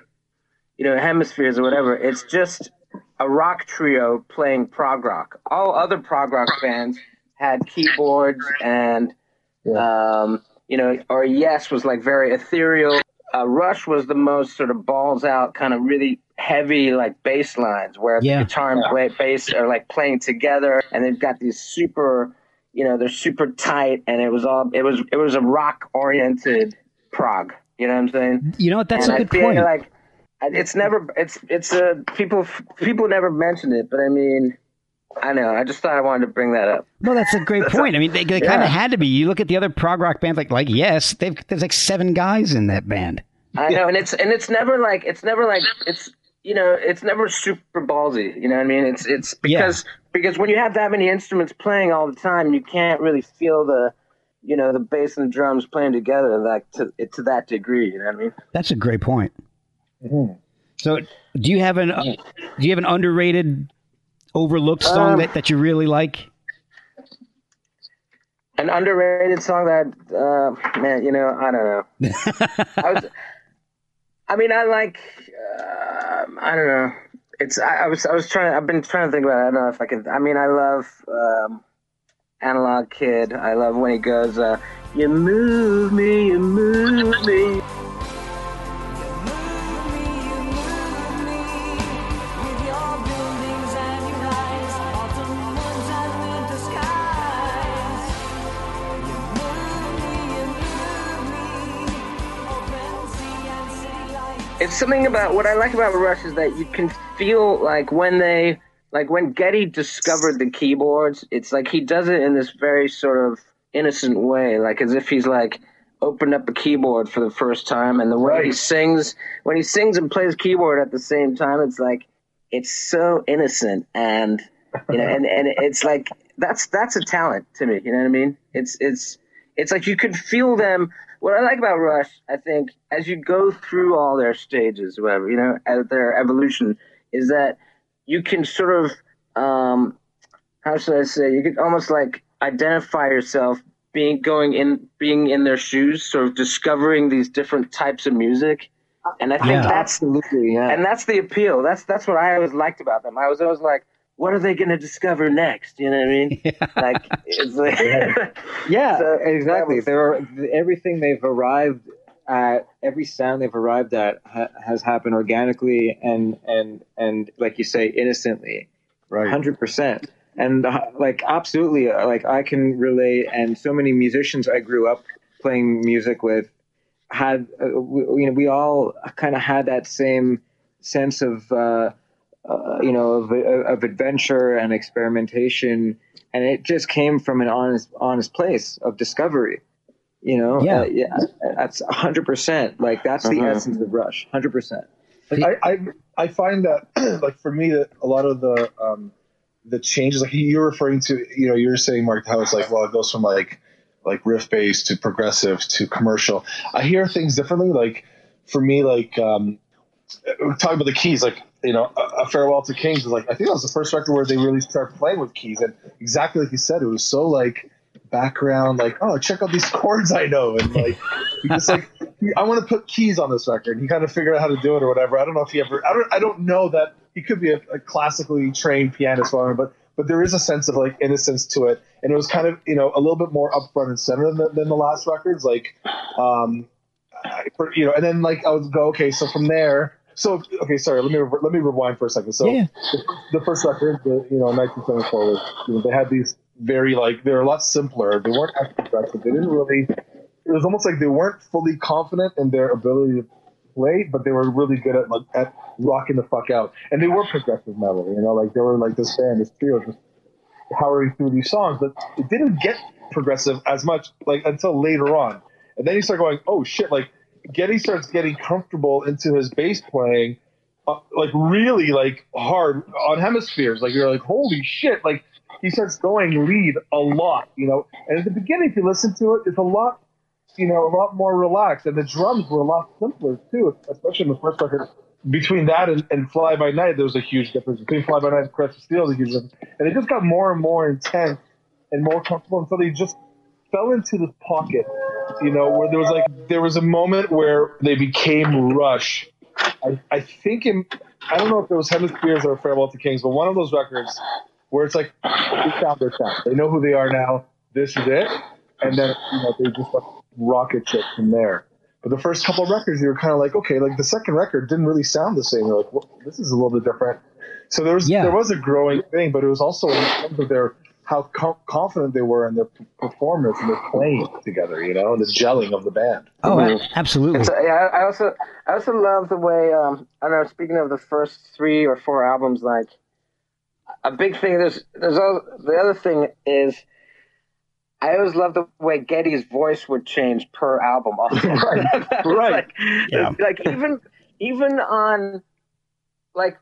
you know, Hemispheres or whatever, it's just a rock trio playing prog rock. All other prog rock bands had keyboards and, um, you know, or Yes was like very ethereal. Uh, Rush was the most sort of balls out, kind of really heavy like bass lines where Yeah. the guitar and play, bass are like playing together, and they've got these super, you know, they're super tight, and it was all it was it was a rock oriented prog. You know what I'm saying? You know what? That's and a I good feel point. like it's never it's it's a people people never mention it, but I mean, I know. I just thought I wanted to bring that up. No, that's a great point. I mean, they, they kind of had to be. You look at the other prog rock bands, like like Yes, they've there's like seven guys in that band. I know, and it's and it's never like it's never like it's you know it's never super ballsy. You know what I mean? It's it's because because when you have that many instruments playing all the time, you can't really feel the you know the bass and the drums playing together like to to that degree. You know what I mean? That's a great point. So, do you have an uh, do you have an underrated, overlooked song Um, that, that you really like? An underrated song that uh, man, you know, I don't know. I was, I mean, I like, uh, I don't know. It's I, I was I was trying. I've been trying to think about. it. I don't know if I can. I mean, I love um, Analog Kid. I love when he goes, uh, "You move me, you move me." It's something about what I like about Rush is that you can feel like when they like when Geddy discovered the keyboards, it's like he does it in this very sort of innocent way, like as if he's like opened up a keyboard for the first time and the way he sings when he sings and plays keyboard at the same time, it's like it's so innocent and you know and, and it's like that's that's a talent to me, you know what I mean? It's it's it's like you can feel them. What I like about Rush, I think, as you go through all their stages, whatever you know, as their evolution, is that you can sort of, um, how should I say, you could almost like identify yourself being going in, being in their shoes, sort of discovering these different types of music, and I think Yeah. that's Absolutely, yeah. and that's the appeal. That's that's what I always liked about them. I was always like, what are they going to discover next? You know what I mean? Like, it's like Yeah, So, exactly. was- There are everything they've arrived at, every sound they've arrived at ha- has happened organically and and and like you say, innocently, Right. hundred percent. And uh, like absolutely, uh, like I can relate. And so many musicians I grew up playing music with had, uh, we, you know, we all kind of had that same sense of. Uh, uh, you know, of, of adventure and experimentation, and it just came from an honest, honest place of discovery. You know, Yeah. Uh, yeah, that's hundred percent. Like that's the Mhm. essence of Rush, hundred percent. Like, I, I I find that like for me that a lot of the um the changes like you're referring to you know you're saying Mark how it's like well it goes from like like riff based to progressive to commercial. I hear things differently. Like for me like um talking about the keys like you know a, farewell to Kings is like I think that was the first record where they really started playing with keys and exactly like you said it was so like background like oh check out these chords I know and like just like I want to put keys on this record. He kind of figured out how to do it or whatever. I don't know if he ever. I don't. I don't know that he could be a, a classically trained pianist, whatever, but but there is a sense of like innocence to it, and it was kind of you know a little bit more upfront and center than, than the last records. Like, um, you know, and then like I would go okay. So from there, so okay, sorry. Let me let me rewind for a second. So Yeah. the, the first record, the you know 1974 was you know they had these very like they're a lot simpler. They weren't as progressive. They didn't really. It was almost like they weren't fully confident in their ability to play, but they were really good at like at rocking the fuck out. And they were progressive metal, you know, like they were like this band, this trio, just powering through these songs. But it didn't get progressive as much like until later on. And then you start going, oh shit! Like Geddy starts getting comfortable into his bass playing, uh, like really like hard on hemispheres. Like you're like, holy shit! Like he starts going lead a lot, you know. And at the beginning, if you listen to it, it's a lot, you know, a lot more relaxed, and the drums were a lot simpler too, especially in the first record. Between that and, and Fly by Night, there was a huge difference. Between Fly by Night and Caress of Steel, there's a huge difference. And it just got more and more intense and more comfortable until they just fell into this pocket, you know, where there was like there was a moment where they became Rush. I, I think in I don't know if it was Hemispheres or Farewell to Kings, but one of those records where it's like they found their sound. They know who they are now. This is it, and then you know they just like rocket ship from there. But the first couple of records, you were kind of like, okay, like the second record didn't really sound the same. You're like, well, this is a little bit different. So there was Yeah. there was a growing thing, but it was also in terms of their how co- confident they were in their p- performance and their playing together, you know, and the gelling of the band. Oh, a- absolutely. So, yeah, I I also I also love the way um, I don't know. Speaking of the first three or four albums, like a big thing. There's there's all, the other thing is I always love the way Geddy's voice would change per album. Also, right, like, Yeah. like even even on like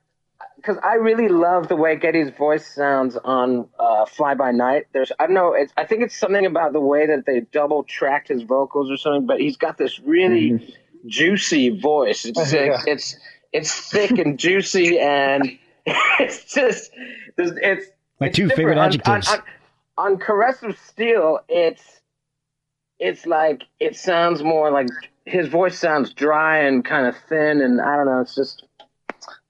because I really love the way Geddy's voice sounds on uh, Fly By Night. There's I don't know. It's I think it's something about the way that they double tracked his vocals or something. But he's got this really juicy voice. It's Yeah. it's it's thick and juicy, and it's just it's it's My it's two different. favorite On- adjectives. On, on, on Caress of Steel, it's it's like it sounds more like his voice sounds dry and kind of thin, and I don't know. It's just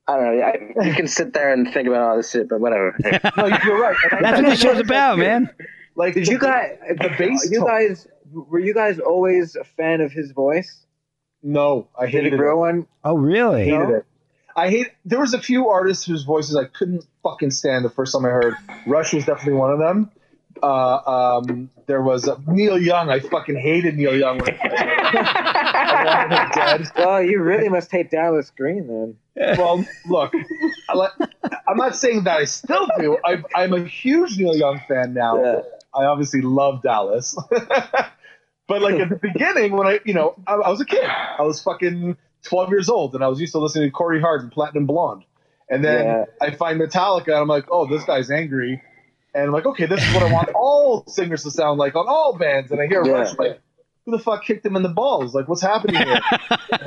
I don't know. I, you can sit there and think about all this shit, but whatever. No, you're right. That's what the show's about, man. Like, Did you guys? the bass You guys were you guys always a fan of his voice? No, I hated it it. grow on? Oh, really? hated No? it. I hate. There was a few artists whose voices I couldn't fucking stand the first time I heard. Rush was definitely one of them. Uh, um, there was uh, Neil Young. I fucking hated Neil Young. When I dead. Well, you really must hate Dallas Green then. Well, look, I let, I'm not saying that I still do. I, I'm a huge Neil Young fan now. Yeah. I obviously love Dallas. but like at the beginning, when I, you know, I, I was a kid. I was fucking 12 years old, and I was used to listening to Corey Hart and Platinum Blonde. And then Yeah. I find Metallica, and I'm like, oh, this guy's angry. And I'm like, okay, this is what I want all singers to sound like on all bands. And I hear Yeah. Rush like, who the fuck kicked him in the balls? Like, what's happening here?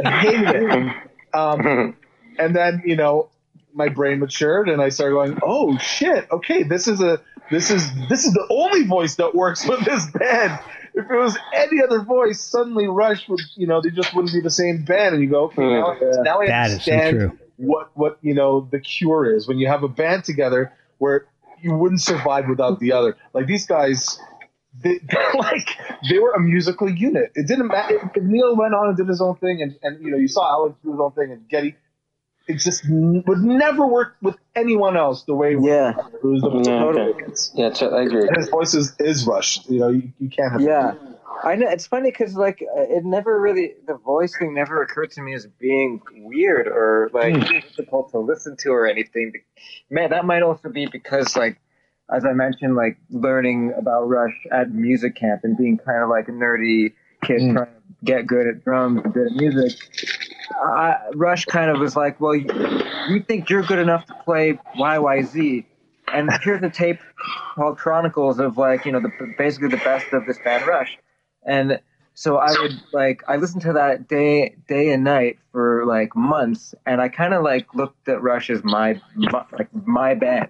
I hated it. Um, and then you know my brain matured and i started going oh shit okay this is a this is this is the only voice that works with this band if it was any other voice suddenly rush would you know they just wouldn't be the same band and you go okay now, now i That is so understand true. what what you know the cure is when you have a band together where you wouldn't survive without the other like these guys they, like they were a musical unit. It didn't matter if Neil went on and did his own thing, and, and you know you saw Alex do his own thing, and Geddy. It just n- would never work with anyone else the way Yeah. it was the Yeah, total okay. yeah, t- I agree. And his voice is, is Rush. You know you, you can't have Yeah, I know. It's funny because like uh, it never really the voice thing never occurred to me as being weird or like difficult to listen to or anything. Man, that might also be because like as I mentioned, like learning about Rush at music camp and being kind of like a nerdy kid Mm. trying to get good at drums and good at music. I, Rush kind of was like, well, you, you think you're good enough to play YYZ, and here's a tape called Chronicles of like you know the basically the best of this band Rush, and so I would like I listened to that day day and night for like months, and I kind of like looked at Rush as my, my like my band.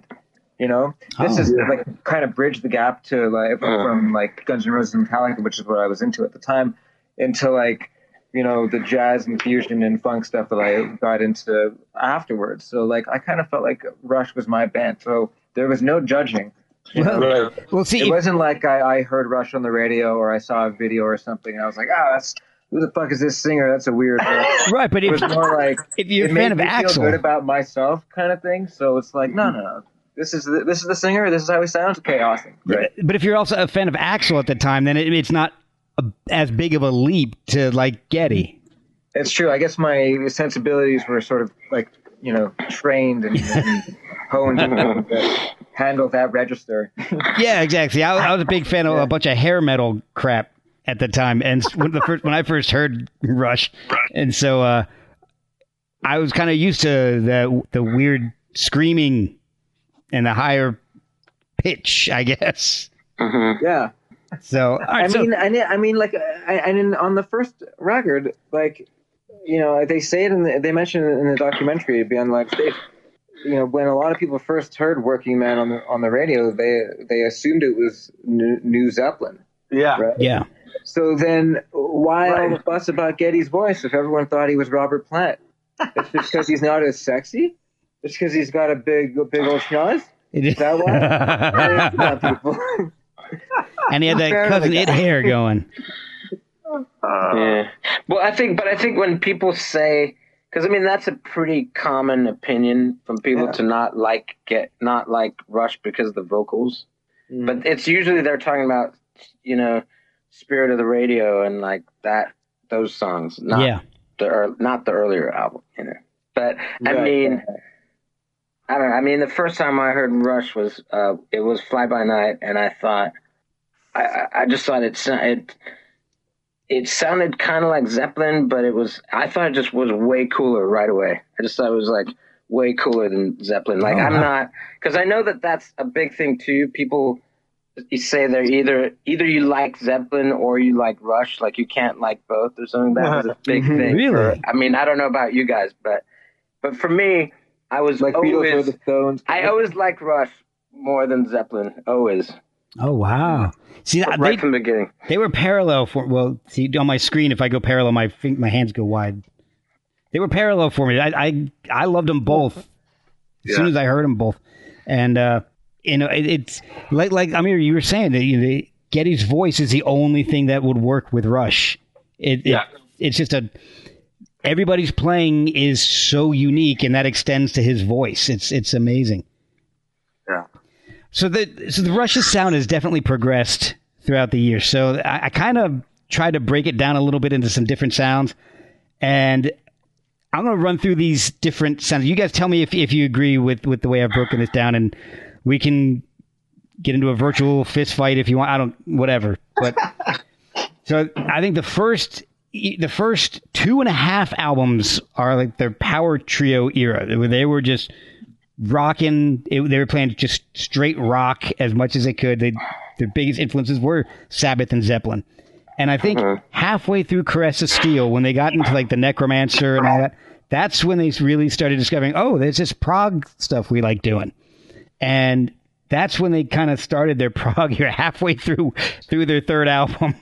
You know, this Oh. is like kind of bridged the gap to like uh-huh. from like Guns N' Roses and Metallica, which is what I was into at the time, into like you know the jazz and fusion and funk stuff that I got into afterwards. So like I kind of felt like Rush was my band. So there was no judging. You know? Well, well, see, It wasn't like I, I heard Rush on the radio or I saw a video or something and I was like, ah, that's who the fuck is this singer? That's a weird. Right, but if, was more like if you're it a made fan of me feel Axl, good about myself, kind of thing. So it's like, no, no, no. This is the, this is the singer. This is how he sounds. Okay, awesome, great. but if you're also a fan of Axl at the time, then it, it's not a, as big of a leap to like Geddy. It's true. I guess my sensibilities were sort of like you know trained and, and honed to handle that register. Yeah, exactly. I, I was a big fan of a bunch of hair metal crap at the time, and when the first when I first heard Rush, and so uh, I was kind of used to the the weird screaming and the higher pitch, I guess. Yeah. So, all right, I so mean, I, ne- I mean, like, I, and in, on the first record, like, you know, they say it and the, they mention it in the documentary, Beyond Live Stage. You know, when a lot of people first heard "Working Man" on the on the radio, they they assumed it was New, New Zeppelin, Yeah. right? yeah, So then, why all the fuss about Geddy's voice if everyone thought he was Robert Plant? It's just because he's not as sexy. It's because he's got a big, a big old schnoz. Is that why? Come and he had that Fair cousin it hair going. Yeah. Well, I think, but I think when people say, because I mean that's a pretty common opinion from people Yeah. to not like get not like Rush because of the vocals. But it's usually they're talking about, you know, Spirit of the Radio and like that those songs, not yeah. the ear- not the earlier album, you know. But I Right, mean, right, right. I don't know. I mean, the first time I heard Rush was uh, it was Fly By Night, and I thought, I, I- I just thought it sou- it it sounded kind of like Zeppelin, but it was I thought it just was way cooler right away. I just thought it was like way cooler than Zeppelin. Like Oh, I'm wow. not because I know that that's a big thing too. People you say they're either either you like Zeppelin or you like Rush. Like you can't like both or something. That was a big Mhm. thing. Really? for- I mean, I don't know about you guys, but but for me, I was Like Beatles or the Stones. I always liked Rush more than Zeppelin. Always, Oh wow. See, right they, from the beginning. they were parallel for. Well, see on my screen, if I go parallel, my my hands go wide. They were parallel for me. I I, I loved them both. As soon as I heard them both, and uh, you know, it, it's like like I mean, you were saying that you know, the- Geddy's voice is the only thing that would work with Rush. It, it Yeah. it's just a everybody's playing is so unique, and that extends to his voice. It's it's amazing. Yeah. So the so the Rush's sound has definitely progressed throughout the years. So I, I kind of tried to break it down a little bit into some different sounds, and I'm going to run through these different sounds. You guys tell me if if you agree with with the way I've broken this down, and we can get into a virtual fist fight if you want. I don't whatever, but so I think the first the first two and a half albums are like their power trio era where they were just rocking. It, they were playing just straight rock as much as they could. They their biggest influences were sabbath and zeppelin. And i think mm-hmm. halfway through caress of steel when they got into like the necromancer and all that that's when they really started discovering oh there's this prog stuff we like doing. And that's when they kind of started their prog era halfway through through their third album.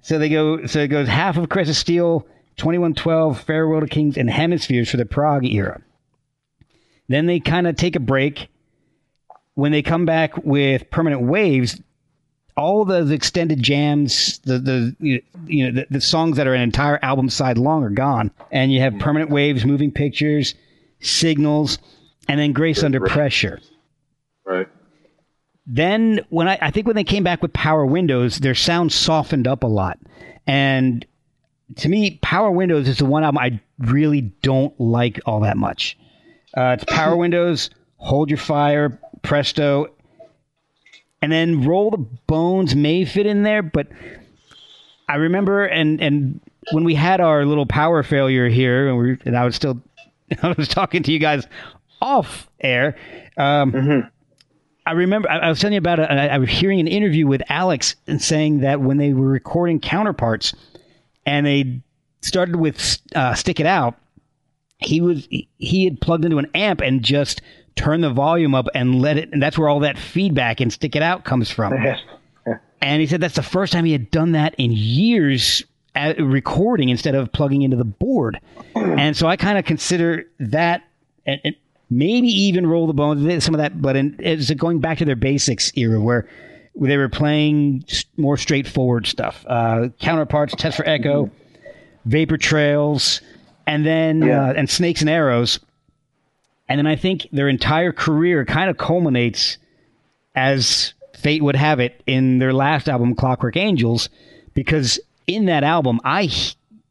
So they go so it goes half of caress of steel 2112 farewell to kings and hemispheres for the prog era then they kind of take a break. When they come back with permanent waves, all those extended jams, the the you know the, the songs that are an entire album side long are gone, and you have permanent waves, moving pictures, signals, and then Grace Under Pressure. Right. Then when I, I think when they came back with Power Windows, their sound softened up a lot, and to me, Power Windows is the one album I really don't like all that much. Uh, it's Power Windows, Hold Your Fire, Presto, and then Roll the Bones may fit in there, but I remember and and when we had our little power failure here, and, we, and I was still I was talking to you guys off air. Um, I remember I, I was telling you about it. I, I was hearing an interview with Alex and saying that when they were recording counterparts and they started with uh, "Stick It Out," he was he- had plugged into an amp and just turned the volume up and let it, and that's where all that feedback and "Stick It Out" comes from. And he said that's the first time he had done that in years at recording instead of plugging into the board. And so I kind of consider that, and, and maybe even roll the bones, some of that, but in, it's going back to their basics era where they were playing more straightforward stuff. Uh, counterparts, Test for Echo, Vapor Trails, and then Yeah. uh, and Snakes and Arrows. And then I think their entire career kind of culminates as fate would have it in their last album clockwork angels because in that album i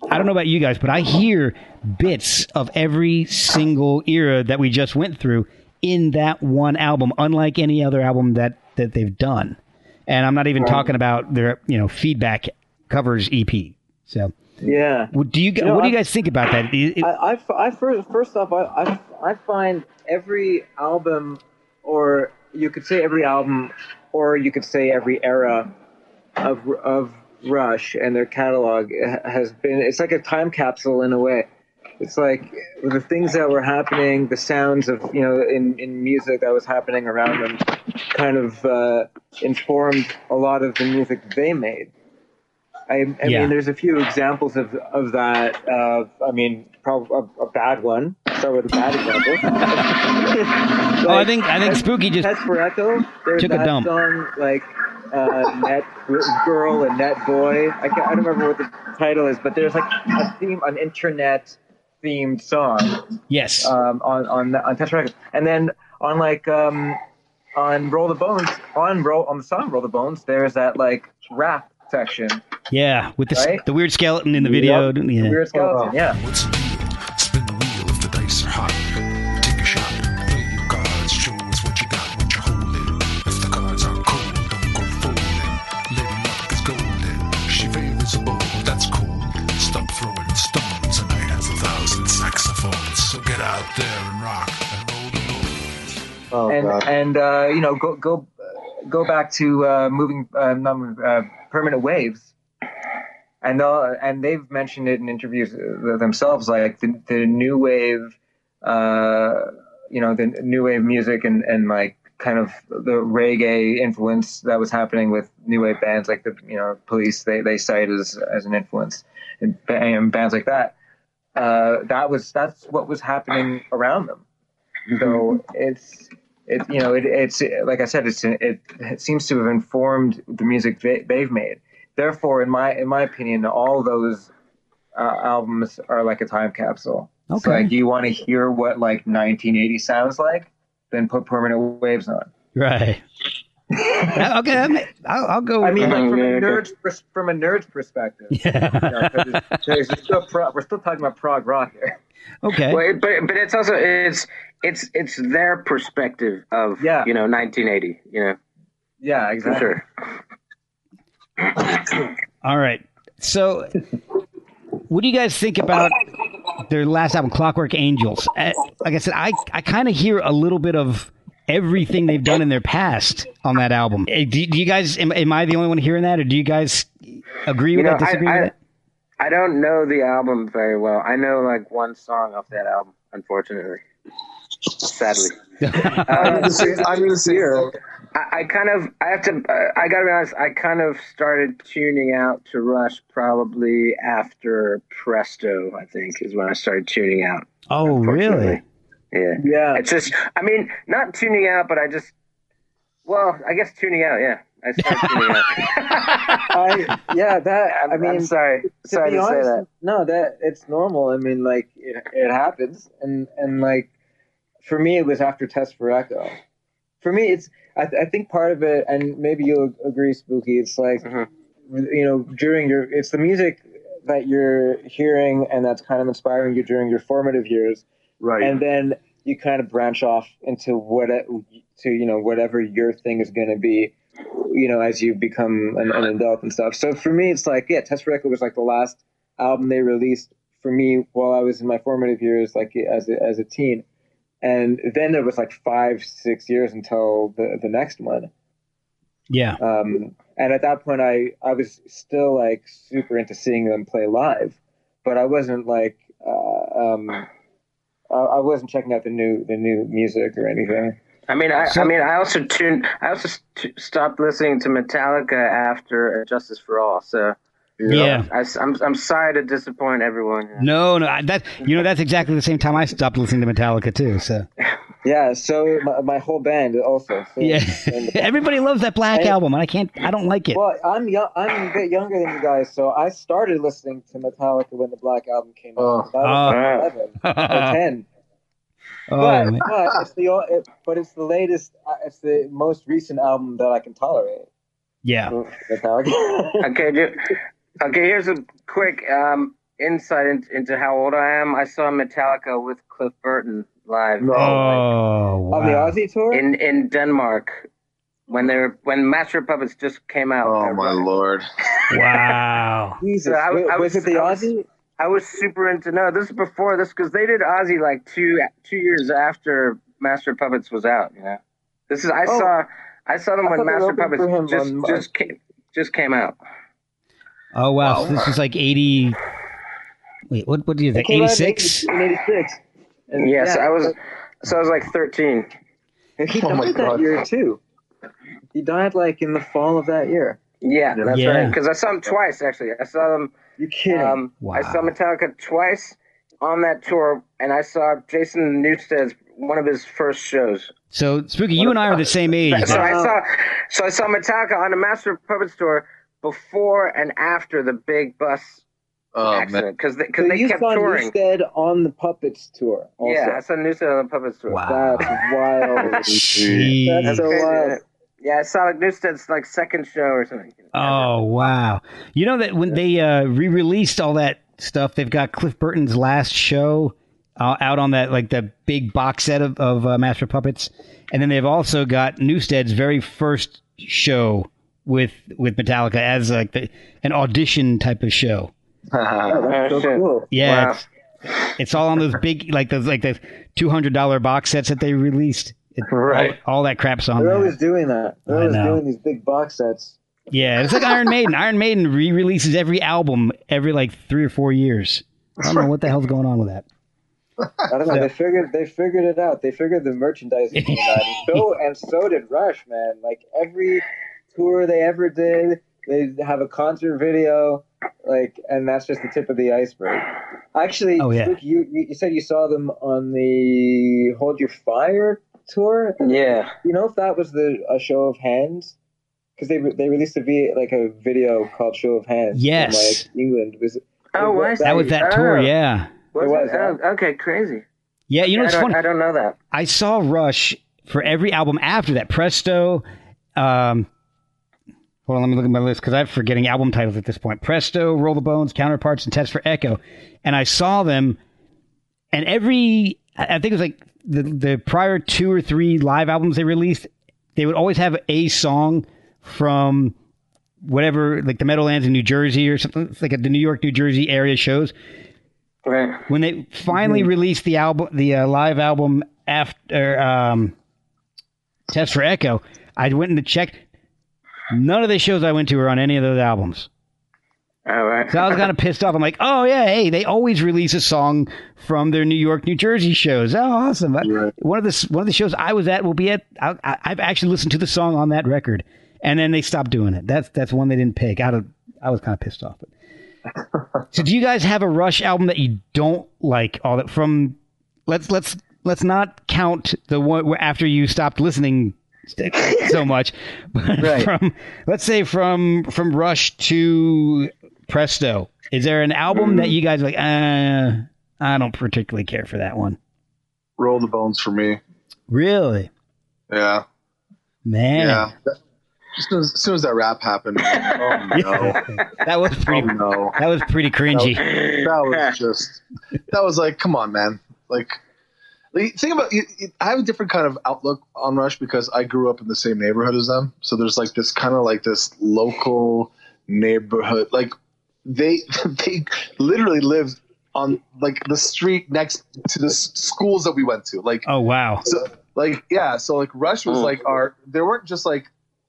i don't know about you guys but i hear bits of every single era that we just went through in that one album unlike any other album that that they've done and i'm not even talking about their you know feedback covers ep so Yeah. what do you, gu- know, what do you I- guys think about that It- it- I, I, I first, first off, I, I, I find every album, or you could say every album, or you could say every era of of Rush and their catalog has been. It's like a time capsule in a way. It's like the things that were happening, the sounds of you know in, in music that was happening around them, kind of uh, informed a lot of the music they made. I, I Yeah. mean, there's a few examples of of that. Uh, I mean, probably a, a bad one. Start with a bad example. oh i think i think spooky just Test for Echo. There's Took a dump. song like uh, Net Girl and Net Boy. I, can't, I don't remember what the title is, but there's like a theme, an internet themed song yes um, on on on Test for Echo, and then on like um, on Roll the Bones, on roll on the song Roll the Bones, there's that like rap section, Yeah, with the Right? the weird skeleton in the video. Yep. Yeah. weird skeleton. Yeah. What's the deal? Spin the wheel if the dice are hot. Take a shot, play your cards, show us what you got, what you're holding. If the cards are cold, don't go folding. Lady Luck is golden. She favors a bold, that's cool. Stop throwing stones, a night has a thousand saxophones. So get out there and rock and roll the bones. Oh and god. and uh, you know go go go back to uh, moving uh, not moving, uh, permanent waves, and and they've mentioned it in interviews themselves, like the, the new wave, uh, you know, the new wave music and and like kind of the reggae influence that was happening with new wave bands like the you know police they they cite as as an influence and, and bands like that. Uh, that was that's what was happening around them. So it's it you know it, it's like I said it's it, it seems to have informed the music they, they've made. Therefore, in my in my opinion, all those uh, albums are like a time capsule. It's Okay. like you want to hear what like 1980 sounds like, then put Permanent Waves on. Right. Okay, I'm- I'll, I'll go. I mean, like from a Okay. nerd's pers- from a nerd's perspective. yeah. You know, 'cause it's- 'cause it's still pro- we're still talking about prog rock here. okay. Well, it, but but it's also it's it's it's their perspective of Yeah. you know 1980. You know, Yeah, for exactly. sure. All right. So, what do you guys think about their last album, Clockwork Angels? Uh, Like I said, I, I kind of hear a little bit of everything they've done in their past on that album. Do, do you guys, am, am I the only one hearing that, or do you guys agree with You know, that, disagree I- with that? I don't know the album very well. I know like one song off that album, unfortunately. Sadly. I'm gonna say, I'm gonna say I, I kind of, I have to, uh, I gotta be honest, I kind of started tuning out to Rush probably after Presto, I think, is when I started tuning out. Oh, really? Yeah. Yeah, It's just, I mean, not tuning out, but I just, well, I guess tuning out, yeah. I started tuning out. I yeah that I'm, mean I'm sorry. to Sorry be to say that. No, that it's normal. I mean, like it, it happens, and and like for me, it was after Test for Echo. For me, it's I, I think part of it, and maybe you'll agree, Spooky. It's like Mhm. you know during your it's the music that you're hearing, and that's kind of inspiring you during your formative years, right. and then you kind of branch off into what to you know whatever your thing is going to be you know as you become an, an adult and stuff so for me it's like yeah test for echo was like the last album they released for me while i was in my formative years like as a, as a teen and then there was like five six years until the, the next one Yeah. um, and at that point i i was still like super into seeing them play live but i wasn't like uh, um, I, I wasn't checking out the new the new music or anything I mean, I, So- I mean, I also tuned. I also st- stopped listening to Metallica after Justice for All. So, Yeah. I, am I'm sorry to disappoint everyone. No, no, I- that you know that's exactly the same time I stopped listening to Metallica too. So yeah so my, my whole band also so- yeah, everybody loves that Black Hey. album, and I can't, I don't like it. Well, I'm young. I'm a bit younger than you guys, so I started listening to Metallica when the Black Album came out. Oh. I was Oh. 11 or 10. oh, but, but it's the it, but it's the latest. uh, It's the most recent album that I can tolerate. yeah, Metallica. Okay, ju- okay. Here's a quick um, insight in, into how old I am. I saw Metallica with Cliff Burton live No. oh, On the wow. Ozzy tour. in in Denmark when they were when Master of Puppets just came out. Oh my lord. wow. Jesus, So I was- I was, was- it the I was- Ozzy? I was super into no. This is before this because they did Ozzy like two two years after Master of Puppets was out. You know, this is I Oh. saw I saw them I when Master of opened for him Puppets just just came, just came out. Oh wow, this was like eighty. Wait, what? What do you think? It came out Eighty in six. 80 in '86. Yes, yeah, I was. So I was like thirteen. and He Oh died my that God. year too. He died like in the fall of that year. Yeah, that's Yeah. right. Because I saw him twice actually. I saw them. You kidding? Um, Wow. I saw Metallica twice on that tour, and I saw Jason Newsted's one of his first shows. So Spooky, you and I are the same age. So I saw, so I saw Metallica on the Master of Puppets tour before and after the big bus Oh man. accident because they, 'cause So they you kept saw touring. Newsted on the Puppets tour. Also. Yeah, I saw Newsted on the Puppets tour. Wow. That's wild. That's so crazy, wild. Yeah, I saw like Newsted's like second show or something. Oh wow! You know that when they uh, re-released all that stuff, they've got Cliff Burton's last show uh, out on that like the big box set of, of uh, Master Puppets, and then they've also got Newsted's very first show with with Metallica as like the, an audition type of show. Oh, that's so Oh, cool. Yeah, Wow. it's, it's all on those big like those like the two hundred dollar box sets that they released. It, Right. all, all that crap's on They're there. always doing that. They're I always know. doing these big box sets. Yeah, it's like Iron Maiden. Iron Maiden re-releases every album every like three or four years. I don't know what the hell's going on with that. I don't know. They figured they figured it out. They figured the merchandising out. And so and so did Rush, man. Like every tour they ever did, they have a concert video, like, and that's just the tip of the iceberg. Actually, Oh, yeah. Spooky, you you said you saw them on the Hold Your Fire tour. Yeah. You know if that was the a show of hands? Because they they released a v, like a video called Show of Hands. from, Yes. like England was. Oh, It why? was- That that was that tour, Oh. yeah, Was It was, it? Oh, okay, crazy. yeah. You know, I it's funny. I don't know that. I saw Rush for every album after that. Presto. Um, hold on, let me look at my list because I'm forgetting album titles at this point. Presto, Roll the Bones, Counterparts, and Test for Echo. And I saw them, and every I think it was like the the prior two or three live albums they released, they would always have a song from whatever, like the Meadowlands in New Jersey or something, it's like the New York, New Jersey area shows Right. when they finally released the album, the uh, live album after um, Test for Echo, I went and checked. None of the shows I went to were on any of those albums. All right. So I was kind of pissed off. I'm like, oh yeah, hey, they always release a song from their New York, New Jersey shows. Oh, awesome! Right. One of the one of the shows I was at will be at. I, I, I've actually listened to the song on that record, and then they stopped doing it. That's that's one they didn't pick. Out of I was kind of pissed off. So, do you guys have a Rush album that you don't like? All that from let's let's let's not count the one after you stopped listening so much, but Right. from let's say from from Rush to Presto. Is there an album that you guys are like? Uh, I don't particularly care for that one. Roll the bones for me. Really, Yeah. man, Yeah. That- As soon as, as soon as that rap happened, oh no, that was oh pretty. no, That was pretty cringy. that was just that was like, come on, man. Like, like, think about. You, you- I have a different kind of outlook on Rush because I grew up in the same neighborhood as them. So there's like this kind of like this local neighborhood. Like they they literally lived on like the street next to the s- schools that we went to. Like Oh wow, so like yeah so like rush was Mm. like our there weren't just like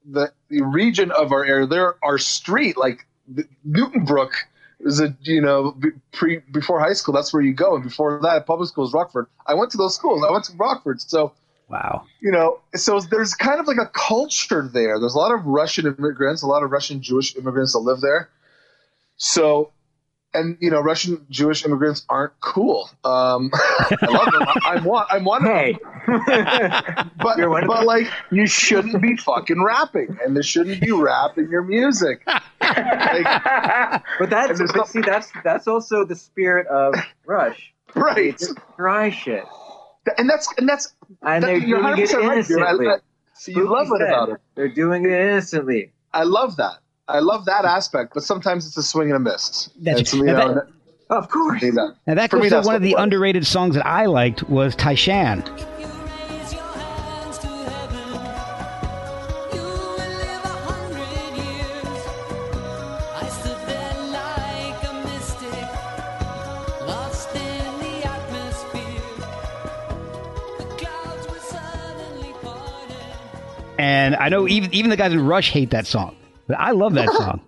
the, the region of our area there our street like the, newton brook is a you know pre before high school that's where you go. And before that public schools rockford. I went to those schools. I went to rockford. So wow. you know so there's kind of like a culture there. There's a lot of russian immigrants a lot of russian jewish immigrants that live there. So and you know russian jewish immigrants aren't cool um i love them I, i'm one i'm one of them Hey. but, You're one but like you shouldn't be fucking rapping and there shouldn't be rap in your music like, But that's but no- see that's that's also the spirit of Rush. right dry shit, and that's and that's and that, they're doing it 100% right. I, innocently. I, see you love it about it They're doing it innocently. i love that i love that aspect but sometimes it's a swing and a miss That's- and so, you know, that- Of course. need that. Now that For goes me, to that's one of the it underrated songs that I liked was Tai Shan. If you raise your hands to heaven, you will live a hundred years. I stood there like a mystic, lost in the atmosphere. The clouds were suddenly parted. And I know even even the guys in Rush hate that song, but I love that song.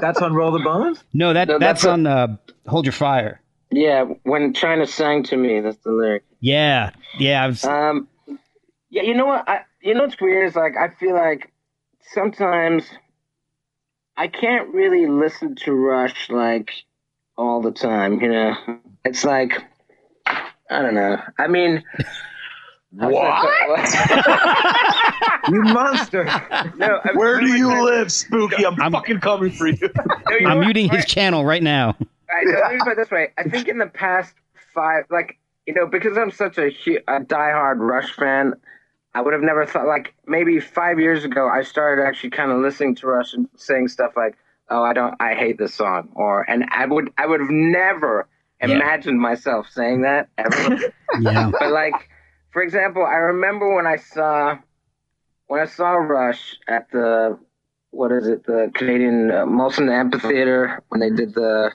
That's on Roll the Bones. No, that No, that's, that's a- on uh, Hold Your Fire. yeah, when China sang to me, that's the lyric. Yeah, yeah. I was, Um, yeah, you know what? I you know what's weird is like I feel like sometimes I can't really listen to Rush like all the time. You know, it's like I don't know. I mean, what? You monster. no, I- Where do you live, Spooky? I'm, I'm- fucking coming for you. No, you I'm muting his Alright. channel right now. I, let me put it this way. I think in the past five, like you know, because I'm such a, a diehard Rush fan, I would have never thought. Like maybe five years ago, I started actually kind of listening to Rush and saying stuff like, "Oh, I don't, I hate this song," or, and I would, I would have never Yeah. imagined myself saying that ever. Yeah. but like, for example, I remember when I saw when I saw Rush at the what is it, the Canadian uh, Molson Amphitheater when they did the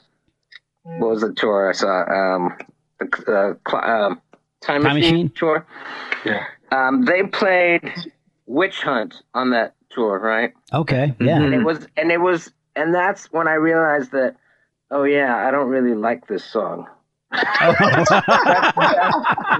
what was the tour I saw um the uh, cl- um, Time, Time Machine, Machine? tour. Yeah. Um, they played Witch Hunt on that tour, right? Okay. Yeah. And it was and it was and that's when I realized that oh yeah, I don't really like this song.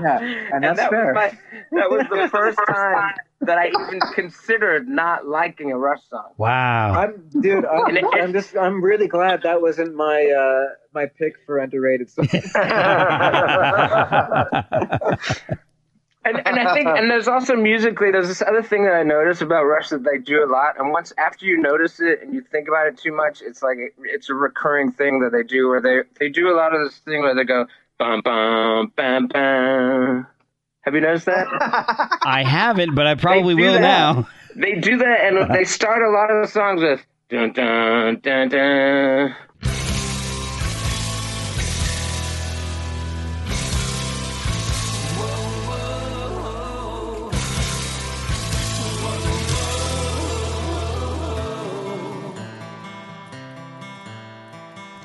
Yeah, and that's that fair. Was my, that was the first time that I even considered not liking a Rush song. wow. I'm, dude. I'm, I'm just. I'm really glad that wasn't my uh, my pick for underrated songs. And and I think and there's also musically there's this other thing that I notice about Rush that they do a lot. And once after you notice it and you think about it too much, it's like it's a recurring thing that they do where they they do a lot of this thing where they go bum bum bam bam. Have you noticed that? I haven't, but I probably will that. now. They do that, and they start a lot of the songs with dun dun dun dun.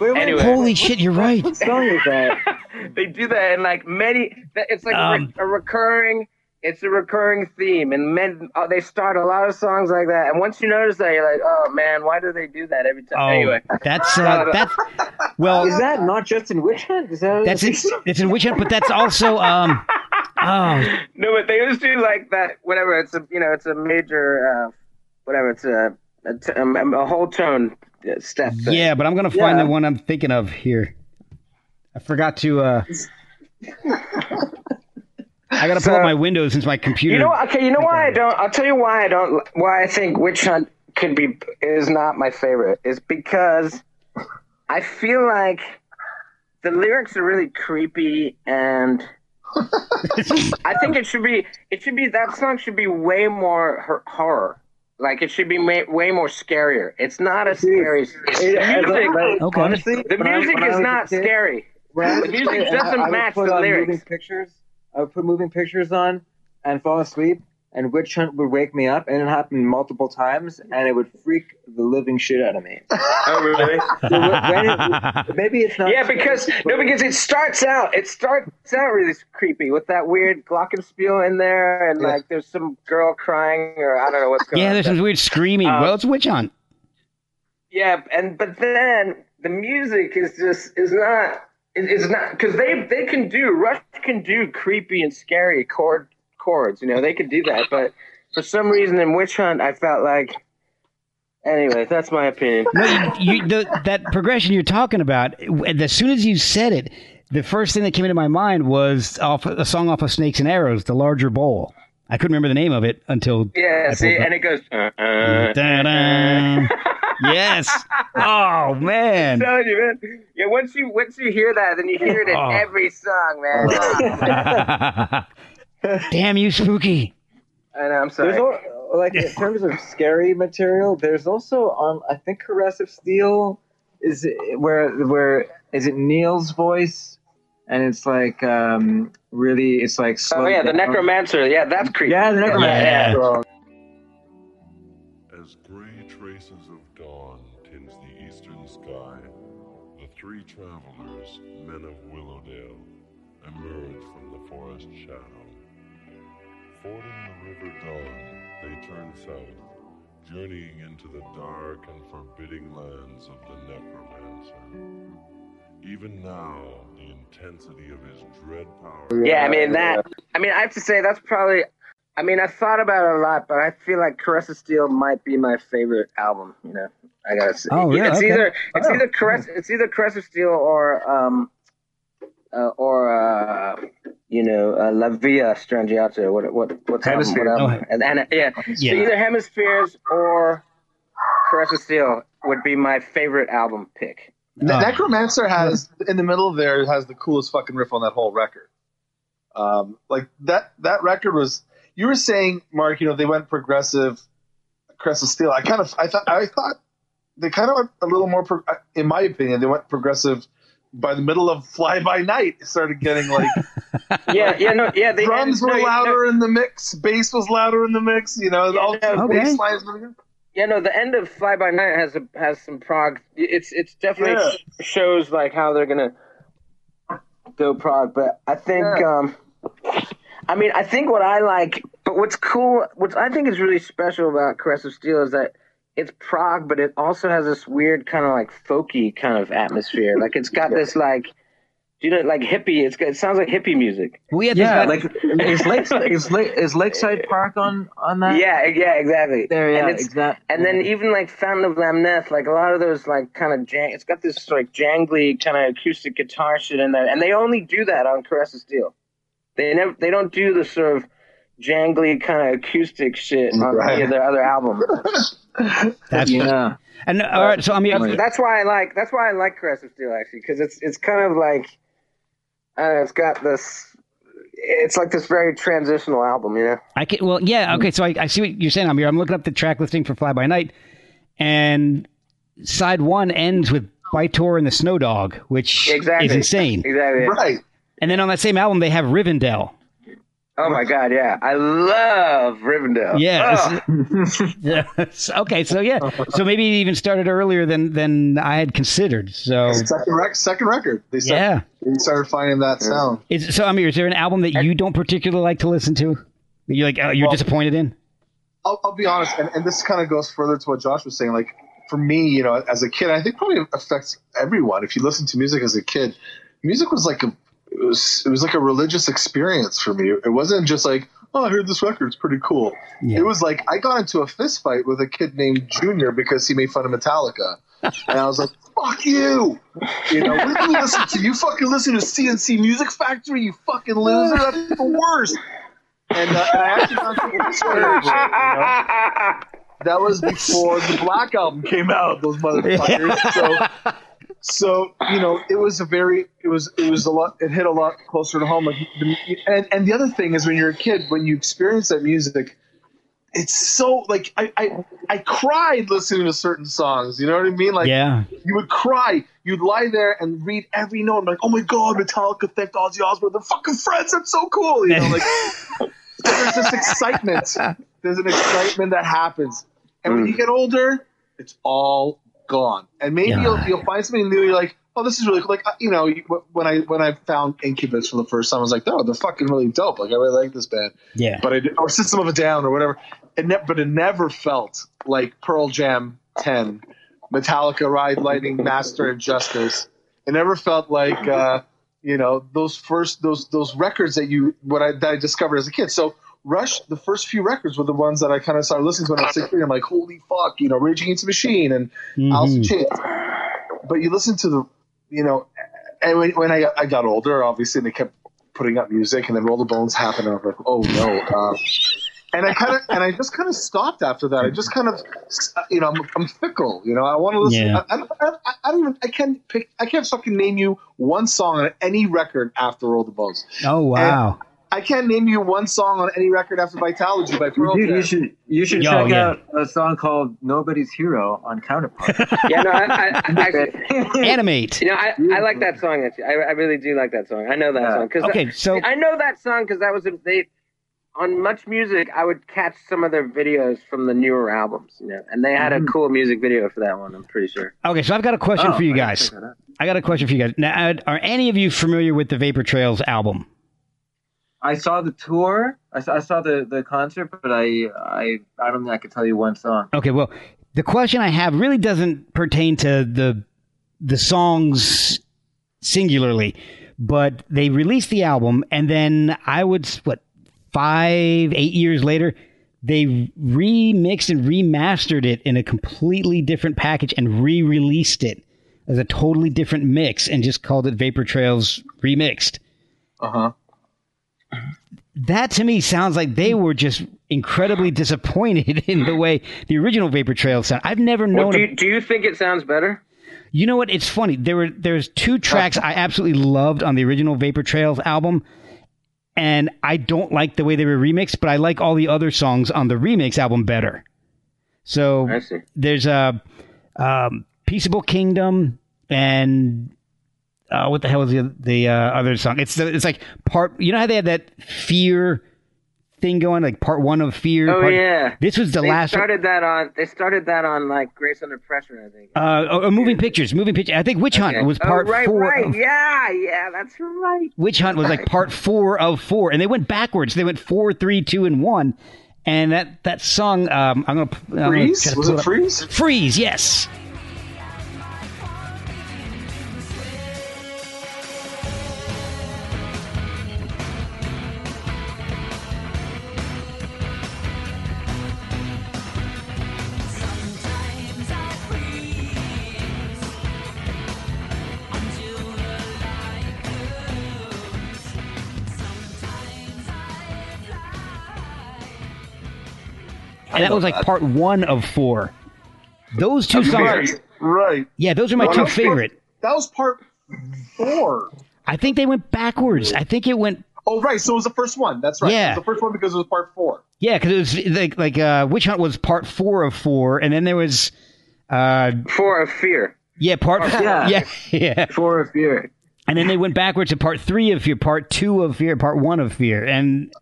Wait, wait, Anyway. Holy shit, you're right. What song is that? they do that in like many. It's like a, Um, re- a recurring. It's a recurring theme, and men oh, they start a lot of songs like that. And once you notice that, you're like, oh man, why do they do that every time? Oh, Anyway, that's uh, that's well, Is that not just in Witch Hunt? Is that that's in, it's in Witch Hunt, but that's also um, oh, no, but they always do like that. Whatever, it's a you know, it's a major, uh, whatever, it's a a, t- um, a whole tone step. Thing. yeah, but I'm gonna find Yeah. the one I'm thinking of here. I forgot to. uh I gotta pull up my windows since my computer. You know, okay. You know why I don't? I'll tell you why I don't. Why I think Witch Hunt could be is not my favorite is because I feel like the lyrics are really creepy and. I think it should be. It should be that song should be way more horror. Like it should be ma- way more scarier. It's not a scary. It- The music, like, Okay. Honestly, the music I, is not kid- scary. when The a music kid, doesn't I would match put the lyrics. Moving pictures. I would put moving pictures on and fall asleep, and Witch Hunt would wake me up, and it happened multiple times, and it would freak the living shit out of me. Oh really? So it, maybe it's not. Yeah, because no, because it starts out it starts out really creepy with that weird glockenspiel in there, and Yeah. like there's some girl crying, or I don't know what's going yeah, on. there's some weird screaming. Um, well, it's Witch Hunt. Yeah, and but then the music is just is not it- it's not because they they can do Rush can do creepy and scary chord chords, you know they could do that, but for some reason in Witch Hunt I felt like. Anyway, that's my opinion. No, you, you, the, that progression you're talking about. As soon as you said it, the first thing that came into my mind was off a song off of Snakes and Arrows, "The Larger Bowl." I couldn't remember the name of it until. Yeah, I see, and it goes. Uh, uh, Da-da. yes. Oh man. telling you, man. Yeah, once you once you hear that, then you hear it in Oh. every song, man. Damn you, spooky. I know, I'm sorry. There's al- like in terms of scary material. There's also on I think Caress of Steel is it- where where is it Neil's voice, and it's like um really it's like slow oh yeah, the necromancer. Yeah, that's creepy. Yeah, the necromancer. Yeah. As gray traces of dawn tinge the eastern sky, the three travelers, men of Willowdale, emerge from the forest shadow. Fording the River Dawn, they turn south, journeying into the dark and forbidding lands of the Necromancer. Even now, the intensity of his dread power. Yeah, I mean that. I mean, I have to say that's probably. I mean, I thought about it a lot, but I feel like Caress of Steel might be my favorite album. You know, I gotta say. Oh, yeah, It's okay. either it's Oh. either Caress it's either Caress of Steel or um uh, or uh you know uh, La Villa Strangiato. What what what's Hemisphere. Album, what album? Oh, and, and yeah. Yeah. So either Hemispheres or Caress of Steel would be my favorite album pick. Ne-. Necromancer has in the middle there has the coolest fucking riff on that whole record. Um, like that that record was. You were saying, Mark. You know they went progressive. Caress of Steel. I kind of I thought I thought they kind of went a little more. Pro, in my opinion, they went progressive. By the middle of Fly By Night, it started getting like Yeah, yeah, no, yeah. They, drums no, were no, louder in the mix, bass was louder in the mix. You know, all no, the okay. bass lines. Yeah, no. The end of Fly By Night has a, has some prog. It's it's definitely Yeah. shows like how they're gonna go prog. But I think, Yeah. um, I mean, I think what I like, but what's cool, what I think is really special about Caress of Steel is that it's prog, but it also has this weird kind of like folky kind of atmosphere. Like it's got this like, you know, like hippie. It's got, it sounds like hippie music. We had Yeah, like is Lakeside is, Lake, is Lakeside Park on on that? Yeah, yeah, exactly. there, yeah, and it's, exactly. And then even like Fountain of Lamneth, like a lot of those like kind of jang- it's got this like jangly kind of acoustic guitar shit in there, and they only do that on Caress of Steel. They never they don't do the sort of jangly kind of acoustic shit on Right. any of their other albums. that's yeah. and uh, all right. So I mean, That's, that's why I like that's why I like Caress of Steel actually because it's it's kind of like I don't know, it's got this. It's like this very transitional album, you know. I can. Well, yeah. Okay. So I, I see what you're saying. I'm here. I'm looking up the track listing for Fly By Night, and side one ends with Bytor and the Snow Dog, which Exactly. is insane. Exactly. Right. And then on that same album, they have Rivendell. Oh my god, yeah, I love Rivendell. Yeah. Oh. Yes. okay. So yeah. So maybe it even started earlier than than I had considered. So Second, rec- second record. They started, yeah. they started finding that sound. Is, so Amir, is there an album that you don't particularly like to listen to? You're like, oh, you're Well- disappointed in? I'll, I'll be honest, and, and this kind of goes further to what Josh was saying. Like for me, you know, as a kid, I think probably affects everyone. If you listen to music as a kid, music was like a it was it was like a religious experience for me. It wasn't just like oh, I heard this record, it's pretty cool. Yeah. It was like I got into a fist fight with a kid named Junior because he made fun of Metallica, and I was like, "Fuck you!" You know, you listen to? You fucking listen to C+C Music Factory, you fucking loser. That's the worst. And, uh, and I actually got it, you know? that was before the Black album came out. Those motherfuckers. So, so you know, it was a very, it was, it was a lot. It hit a lot closer to home. Like, the, and and the other thing is, when you're a kid, when you experience that music, it's so like I I, I cried listening to certain songs. You know what I mean? Like yeah. you would cry. You'd lie there and read every note. I'm like, oh my god, Metallica thanked Ozzy Osbourne. They're fucking friends. That's so cool. You know, like there's this excitement. There's an excitement that happens, and when you mm. get older, it's all gone. And maybe Yeah. you'll you'll find something new. You're like, oh, this is really cool. Like you know, when I when I found Incubus for the first time, I was like, oh, they're fucking really dope. Like I really like this band Yeah. but I did, or System of a Down or whatever. It ne- but it never felt like Pearl Jam 10, Metallica Ride Lightning, Master and Justice. It never felt like uh, you know those first those those records that you what I that I discovered as a kid. So Rush, the first few records were the ones that I kind of started listening to when I was 16. I'm like, holy fuck, you know, Rage Against the Machine and Alice in. Chains. But you listen to the, you know, and when, when I, got, I got older, obviously, and they kept putting up music, and then Roll the Bones happened, and I was like, oh no. Uh, and I kind of, and I just kind of stopped after that. I just kind of, you know, I'm, I'm fickle. You know, I want to listen. Yeah. I, I, I, I don't even. I can't pick. I can't fucking name you one song on any record after Roll the Bones. Oh wow. I can't name you one song on any record after Vitalogy by Pearl Dude, Jam. you should you should Yo, check yeah. out a song called "Nobody's Hero" on Counterpart. Yeah, no, I, I, I actually, Animate. you know, I, I like that song. Actually, I, I really do like that song. I know that Yeah. song because Okay, so I know that song because that was a, they on Much Music. I would catch some of their videos from the newer albums, you know, and they had a mm. cool music video for that one. I'm pretty sure. okay, so I've got a question Oh, for you I guys. check that out. I got a question for you guys. Now, are any of you familiar with the Vapor Trails album? I saw the tour. I saw, I saw the, the concert, but I I I don't think I could tell you one song. Okay, well, the question I have really doesn't pertain to the the songs singularly, but they released the album, and then I would what five, eight years later, they remixed and remastered it in a completely different package and re-released it as a totally different mix, and just called it Vapor Trails Remixed. Uh huh. That to me sounds like they were just incredibly disappointed in the way the original Vapor Trail sound. I've never Well, known. do, a- you, do you think it sounds better? You know what? It's funny. There were there's two tracks I absolutely loved on the original Vapor Trails album, and I don't like the way they were remixed, but I like all the other songs on the remix album better. So there's a um, Peaceable Kingdom and uh, what the hell was the the uh, other song? It's the, it's like part. You know how they had that fear thing going, like part one of fear. Oh part- yeah. This was the they last. started that on. They started that on like Grace Under Pressure, I think. Uh, oh, oh, moving pictures, moving pictures. I think Witch Hunt Okay. was Oh, part right, four. Right, of- yeah, yeah, that's right. Witch Hunt was like part four of four, and they went backwards. They went four, three, two, and one. And that that song, um, I'm gonna I'm gonna Freeze? try to Was it. Freeze? Freeze, yes. And that was like part one of four. Those two songs, Right, right. yeah, those are my Well, two that was part- favorite. That was part four. I think they went backwards. I think it went Oh, right. So it was the first one. That's right. Yeah. It was the first one because it was part four. yeah, because it was like like uh, Witch Hunt was part four of four, and then there was uh, Four of Fear. yeah part Yeah. yeah yeah, Four of Fear. and then they went backwards to part three of fear, part two of fear, part one of fear, and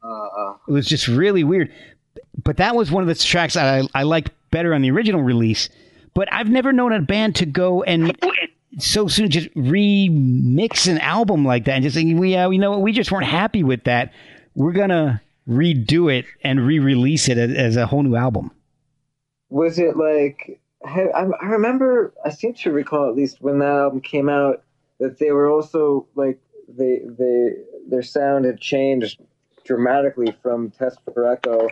it was just really weird. But that was one of the tracks I, I liked better on the original release. But I've never known a band to go and so soon just remix an album like that and just think we you know what, we just weren't happy with that. We're gonna redo it and re-release it as, as a whole new album. was it like I, I remember I seem to recall at least when that album came out that they were also like they they their sound had changed dramatically from Test for Echo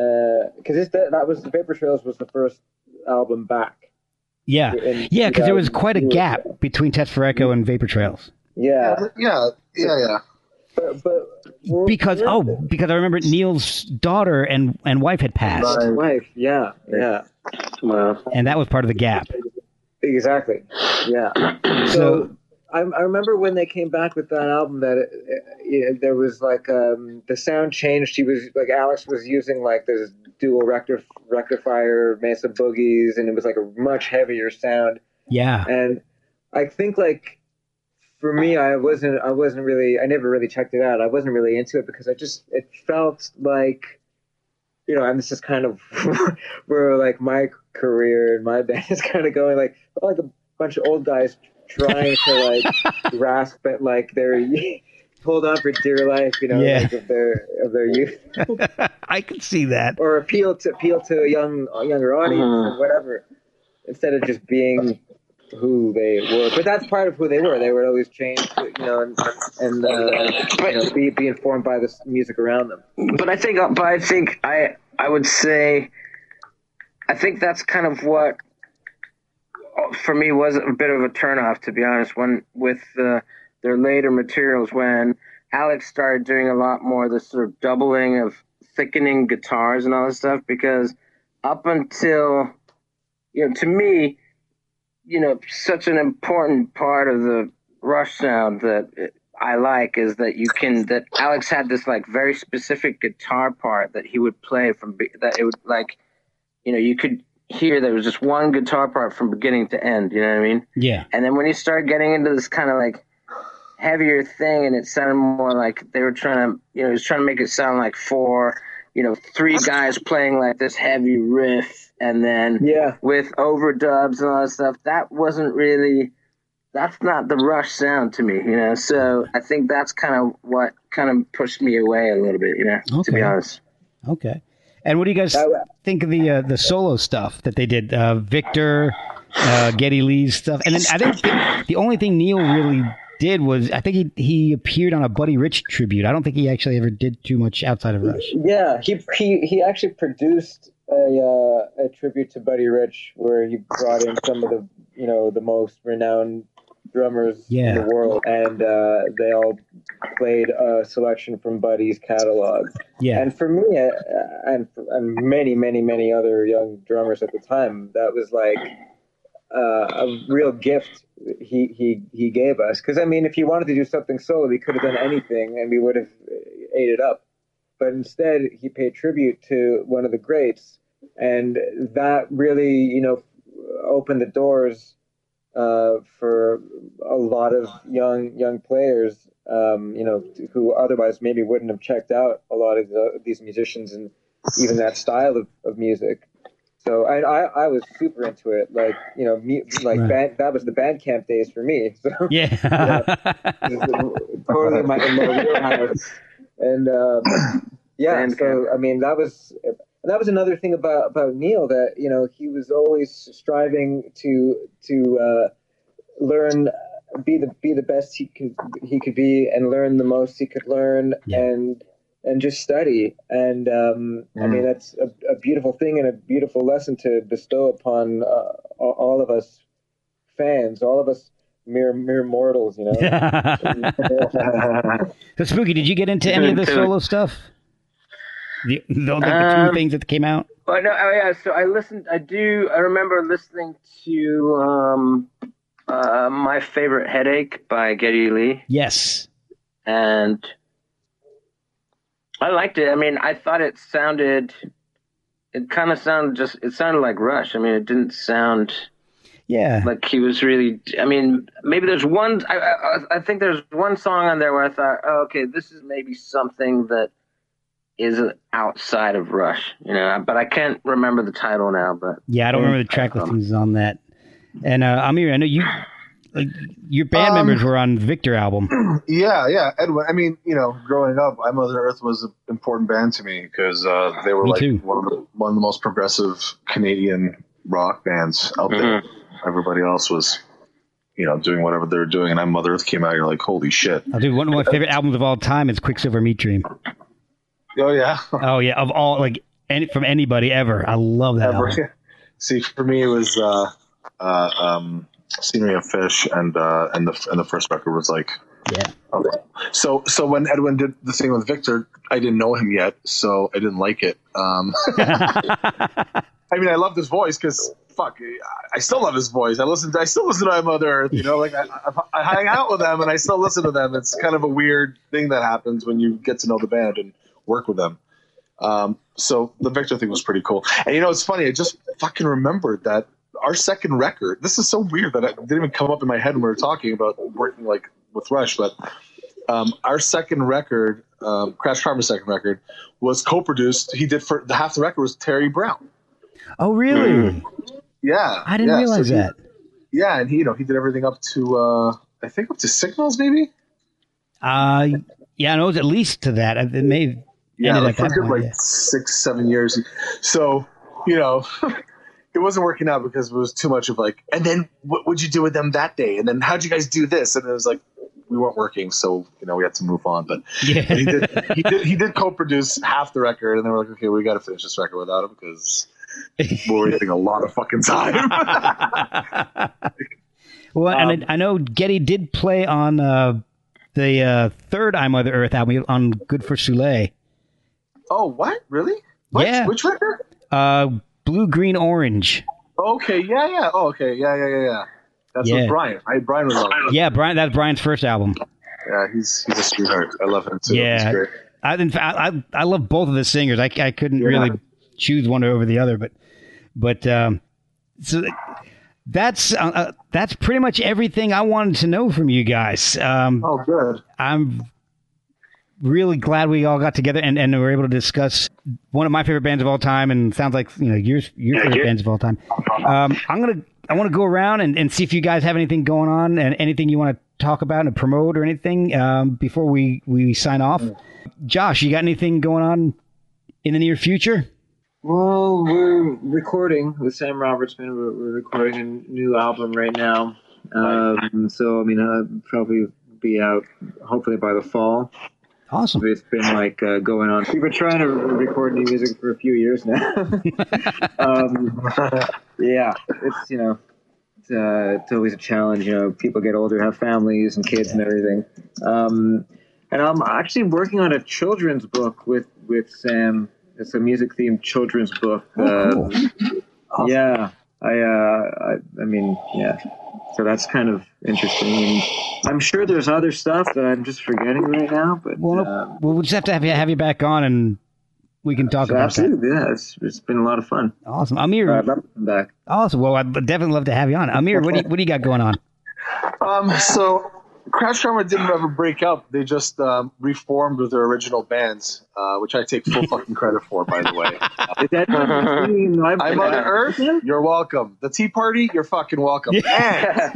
Uh, because that that was the Vapor Trails was the first album back. Yeah, in yeah, because there was quite a gap between Test for Echo and Vapor Trails. Yeah, Yeah. Yeah. Yeah. but, but Because we're- oh, because I remember Neil's daughter and and wife had passed, my wife, yeah, yeah, Well, and that was part of the gap. exactly, yeah. So I, I remember when they came back with that album that it, it, there was like um, the sound changed. He was like Alex was using like this dual rectif- rectifier Mesa boogies, and it was like a much heavier sound. Yeah, And I think like for me, I wasn't I wasn't really I never really checked it out. I wasn't really into it because I just it felt like you know, and this is kind of where like my career and my band is kind of going like like a bunch of old guys trying to like grasp at like their hold on for dear life, you know, Yeah. like of their of their youth I can see that. or appeal to appeal to a young a younger audience or whatever, instead of just being who they were. But that's part of who they were. They would always change, you know, and and uh, you know, be be informed by the music around them. but I think, but I think I, I would say, I think that's kind of what, for me, was a bit of a turnoff, to be honest. When with uh, their later materials, when Alex started doing a lot more the sort of doubling of thickening guitars and all this stuff, because up until, you know, to me, you know, such an important part of the Rush sound that I like is that you can that Alex had this like very specific guitar part that he would play from that it would like, you know, you could hear there was just one guitar part from beginning to end. You know what I mean? Yeah, And then when you start getting into this kind of like heavier thing, and it sounded more like they were trying to, you know, he was trying to make it sound like four, you know, three guys playing like this heavy riff, and then Yeah, with overdubs and all that stuff. That wasn't really. That's not the Rush sound to me, you know. So I think that's kind of what kind of pushed me away a little bit, you know. To be honest. okay. And what do you guys think of the uh, the solo stuff that they did? Uh, Victor, uh, Geddy Lee's stuff, and then I think the, the only thing Neil really did was I think he he appeared on a Buddy Rich tribute. I don't think he actually ever did too much outside of Rush. yeah. He he he actually produced a uh, a tribute to Buddy Rich where he brought in some of the you know the most renowned drummers Yeah. in the world, and uh, they all played a selection from Buddy's catalog. Yeah, And for me, uh, and and many, many, many other young drummers at the time, that was like uh, a real gift he he he gave us. Because I mean, if he wanted to do something solo, he could have done anything, and we would have ate it up. But instead, he paid tribute to one of the greats, and that really, you know, opened the doors uh, for a lot of young young players. Um, you know, who otherwise maybe wouldn't have checked out a lot of the, these musicians and even that style of, of music. So I, I I was super into it. Like you know, me, like Right. band, that was the band camp days for me. So Yeah. totally in my, my wheelhouse. And um, yeah, Band so I mean that was that was another thing about about Neil that you know he was always striving to to uh, learn be the be the best he could he could be and learn the most he could learn Yeah. and and just study and um, I mean that's a, a beautiful thing and a beautiful lesson to bestow upon uh, all all of us fans all of us mere mere mortals you know so spooky. Did you get into any of the solo stuff? The, the, like the two Um, things that came out. But no, oh yeah. So I listened. I do. I remember listening to um, uh, my favorite headache by Geddy Lee, Yes. and I liked it. I mean, I thought it sounded. It kind of sounded just. It sounded like Rush. I mean, it didn't sound Yeah. like he was really. I mean, maybe there's one. I, I, I think there's one song on there where I thought, oh, okay, this is maybe something that is outside of Rush, you know. But I can't remember the title now. But Yeah, I don't remember the track Um, listings on that. And uh, Amir, I know you, like, your band Um, members were on Victor album. Yeah, yeah, Edwin. I mean, you know, growing up, I Mother Earth was an important band to me because uh, they were Me like too. one of the one of the most progressive Canadian rock bands out there. Everybody else was, you know, doing whatever they're doing, and I Mother Earth came out. You're like, holy shit! I'll do one of my favorite albums of all time is Quicksilver Meat Dream. Oh yeah, Oh yeah, of all like any from anybody ever. I love that album. Ever. See, for me, it was uh, uh, um, Scenery of Fish, and uh, and the and the first record was like Yeah. Okay. So so when Edwin did the thing with Victor, I didn't know him yet, so I didn't like it. Um, I mean, I love his voice because fuck, I still love his voice. I listen, to, I still listen to I Mother Earth. You know, like I, I, I hang out with them and I still listen to them. It's kind of a weird thing that happens when you get to know the band and work with them. Um, so the Victor thing was pretty cool. And you know, it's funny. I just fucking remembered that our second record. This is so weird that it didn't even come up in my head when we were talking about working like with Rush, but um, our second record, um, Crash Karma's second record, was co-produced. He did for the half the record was Terry Brown. Oh really? Yeah, I didn't yeah, so realize he- that. Yeah, and he, you know, he did everything up to uh, I think up to Signals, maybe. Uh, yeah, no, it was at least to that. It may have Yeah, ended like for like six, seven years. So, you know, it wasn't working out because it was too much of like. And then what would you do with them that day? And then how'd you guys do this? And it was like we weren't working, so you know we had to move on. But Yeah. he did, he did, he did co-produce half the record, and then we're like, okay, we got to finish this record without him because we're wasting a lot of fucking time. well, Um, and I, I know Geddy did play on uh, the uh, third I Mother Earth" album on "Good for Soleil." Oh, what? Really? What? Yeah. Which record? Uh, Blue, green, orange. Okay, yeah, yeah. Oh, okay, yeah, yeah, yeah, yeah. That's Yeah. with Brian. I, Brian was on. Yeah, Brian. That's Brian's first album. Yeah, he's he's a sweetheart. I love him too. Yeah. He's great. I, I I love both of the singers. I, I couldn't Yeah. really choose one over the other, but but um, so that's uh, uh, that's pretty much everything I wanted to know from you guys. Um, Oh, good. I'm really glad we all got together and, and were able to discuss one of my favorite bands of all time, and sounds like you know your your favorite bands of all time. Um, I'm gonna I want to go around and, and see if you guys have anything going on and anything you want to talk about and promote or anything um, before we we sign off. Josh, you got anything going on in the near future? Well, we're recording with Sam Roberts Band. We're, we're recording a new album right now. Um, so, I mean, I'll probably be out hopefully by the fall. Awesome. It's been like uh, going on. We've been trying to record new music for a few years now. um, yeah, it's, you know, it's, uh, it's always a challenge. You know, people get older, have families and kids and everything. Um, and I'm actually working on a children's book with, with Sam. It's a music themed children's book. Oh, Uh, Yeah. I, uh, I, I mean, yeah. So that's kind of interesting. And I'm sure there's other stuff that I'm just forgetting right now, but Well, no- um, we'll just have to have you have you back on, and we can talk so about that. absolutely, yeah. It's, it's been a lot of fun. Awesome, Amir. I'd love to come back. awesome. Well, I'd definitely love to have you on. Amir, what do you, what do you got going on? Um, so Crash Karma didn't ever break up. They just um, reformed with their original bands, uh, which I take full fucking credit for, by the way. I Mother Earth. You're welcome. The Tea Party. You're fucking welcome. And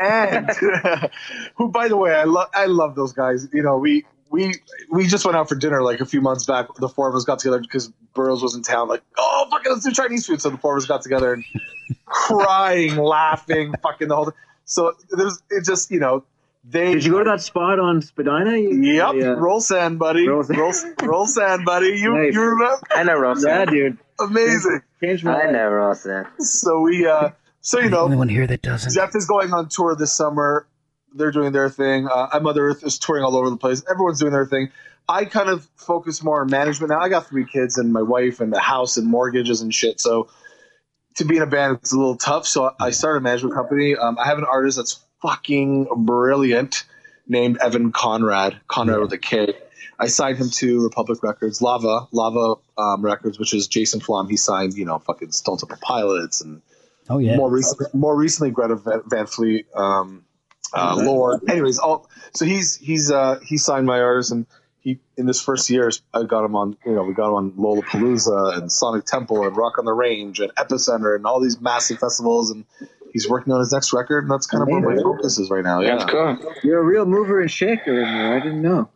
and who, by the way, I love. I love those guys. You know, we we we just went out for dinner like a few months back. The four of us got together because Burrows was in town. Like, oh fucking, let's do Chinese food. So the four of us got together and crying, laughing, fucking the whole. thing. So there's it just you know they. Did you go to that spot on Spadina? You- Yep, Yeah, Rol San, buddy. Roll Roll, sand. roll, sand, buddy. You Nice. you remember? I know Ross. yeah dude. Amazing. Changed my I life. know Ross. Yeah. So we, uh, so you The only know, one here that doesn't. Jeff is going on tour this summer. They're doing their thing. Uh, I Mother Earth is touring all over the place. Everyone's doing their thing. I kind of focus more on management now. I got three kids and my wife and the house and mortgages and shit. So to be in a band, it's a little tough. So I started a management company. Um, I have an artist that's fucking brilliant named Evan Konrad, Konrad with a K. I signed him to Republic Records, Lava, Lava um, Records, which is Jason Flom. He signed, you know, fucking Stone Temple Pilots and Oh yeah. more recently, more recently, Greta Van, Van Fleet, um, uh, Lorde. Anyways, all so he's he's uh, he signed my artist, and he in this first year, I got him on. You know, we got him on Lollapalooza and Sonic Temple and Rock on the Range and Epicenter and all these massive festivals, and he's working on his next record, and that's kind of where my focus is right now. Yeah, That's cool. You're a real mover and shaker in there. I didn't know.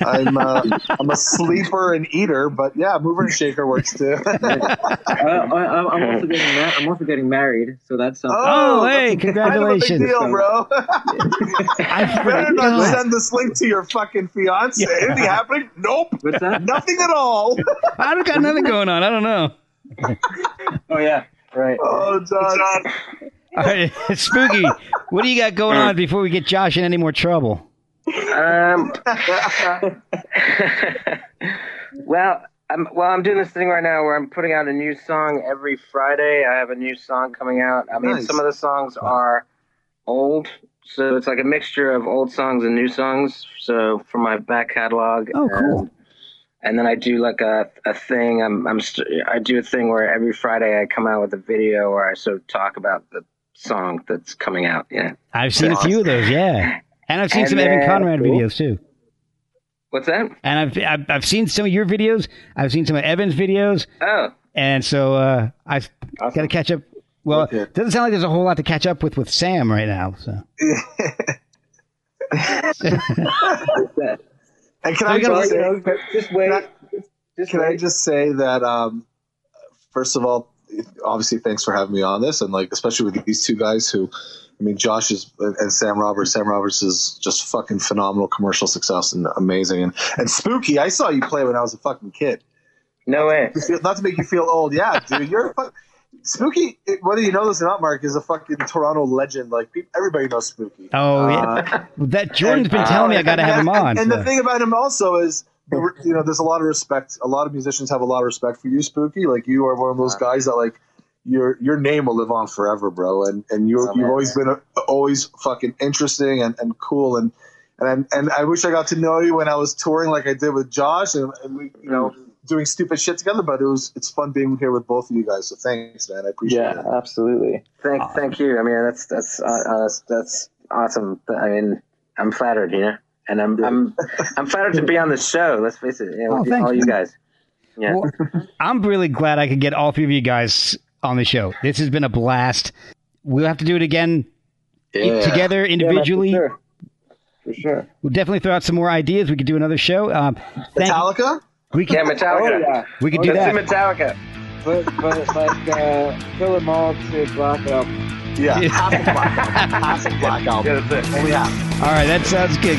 I'm uh, I'm a sleeper and eater, but yeah, mover and shaker works too. I, I, I'm also getting ma- I'm also getting married, so that's something. Oh, hey, that's kind of a big congratulations. deal, bro. I better not forgot. send this link to your fucking fiance. Yeah. Anything happening? Nope. What's that? Nothing at all. I don't got nothing going on. I don't know. Oh yeah, right. Oh, John. All right, Spooky, what do you got going on before we get Josh in any more trouble? Um, well, I'm well. I'm doing this thing right now where I'm putting out a new song every Friday. I have a new song coming out. I mean, Nice. some of the songs are old, so it's like a mixture of old songs and new songs. So for my back catalog. Oh, cool. And, and then I do like a, a thing. I'm I'm st- I do a thing where every Friday I come out with a video where I sort of talk about the song that's coming out. Yeah. I've seen a few of those, yeah. And I've seen And some Evan Konrad Cool. videos too. What's that? And I've, I've I've seen some of your videos. I've seen some of Evan's videos, Oh. and so uh, I've got to catch up. Well, Okay. it doesn't sound like there's a whole lot to catch up with with Sam right now. So And can So I just say, Just wait. Can Just can I just say that um, first of all, obviously, thanks for having me on this, and like especially with these two guys who, I mean, Josh is and Sam Roberts. Sam Roberts is just fucking phenomenal commercial success and amazing, and and Spooky. I saw you play when I was a fucking kid. No way. Not to make you feel old, yeah, dude. You're a fuck. Spooky, whether you know this or not, Mark, is a fucking Toronto legend. Like everybody knows Spooky. oh yeah, Uh, that Jordan's been and- telling me I got to have him on. And, and so. the thing about him also is, you know, there's a lot of respect. A lot of musicians have a lot of respect for you, Spooky. Like you are one of those guys that like your your name will live on forever, bro. And and you Oh, you've always been a, always fucking interesting and, and cool and. And, and I wish I got to know you when I was touring like I did with Josh and, and we you know doing stupid shit together. But it was it's fun being here with both of you guys. So thanks, man. I appreciate Yeah, it. Yeah, absolutely. Thank, thank you. I mean, that's that's uh, uh, that's awesome. I mean, I'm flattered, you know, and I'm I'm I'm flattered to be on the show. Let's face it, you know, Oh, with all you man. guys. Yeah. Well, I'm really glad I could get all three of you guys on the show. This has been a blast. We'll have to do it again Yeah. together individually. Yeah, for sure. For sure. We'll definitely throw out some more ideas. We could do another show. Um, Metallica. we could yeah, Metallica. Oh yeah. we could do Let's that. Metallica. But but like uh, fill them all to Black Album. Yeah, half a black album. Half a black album. Yeah, that's it. Only half. All right, that sounds good.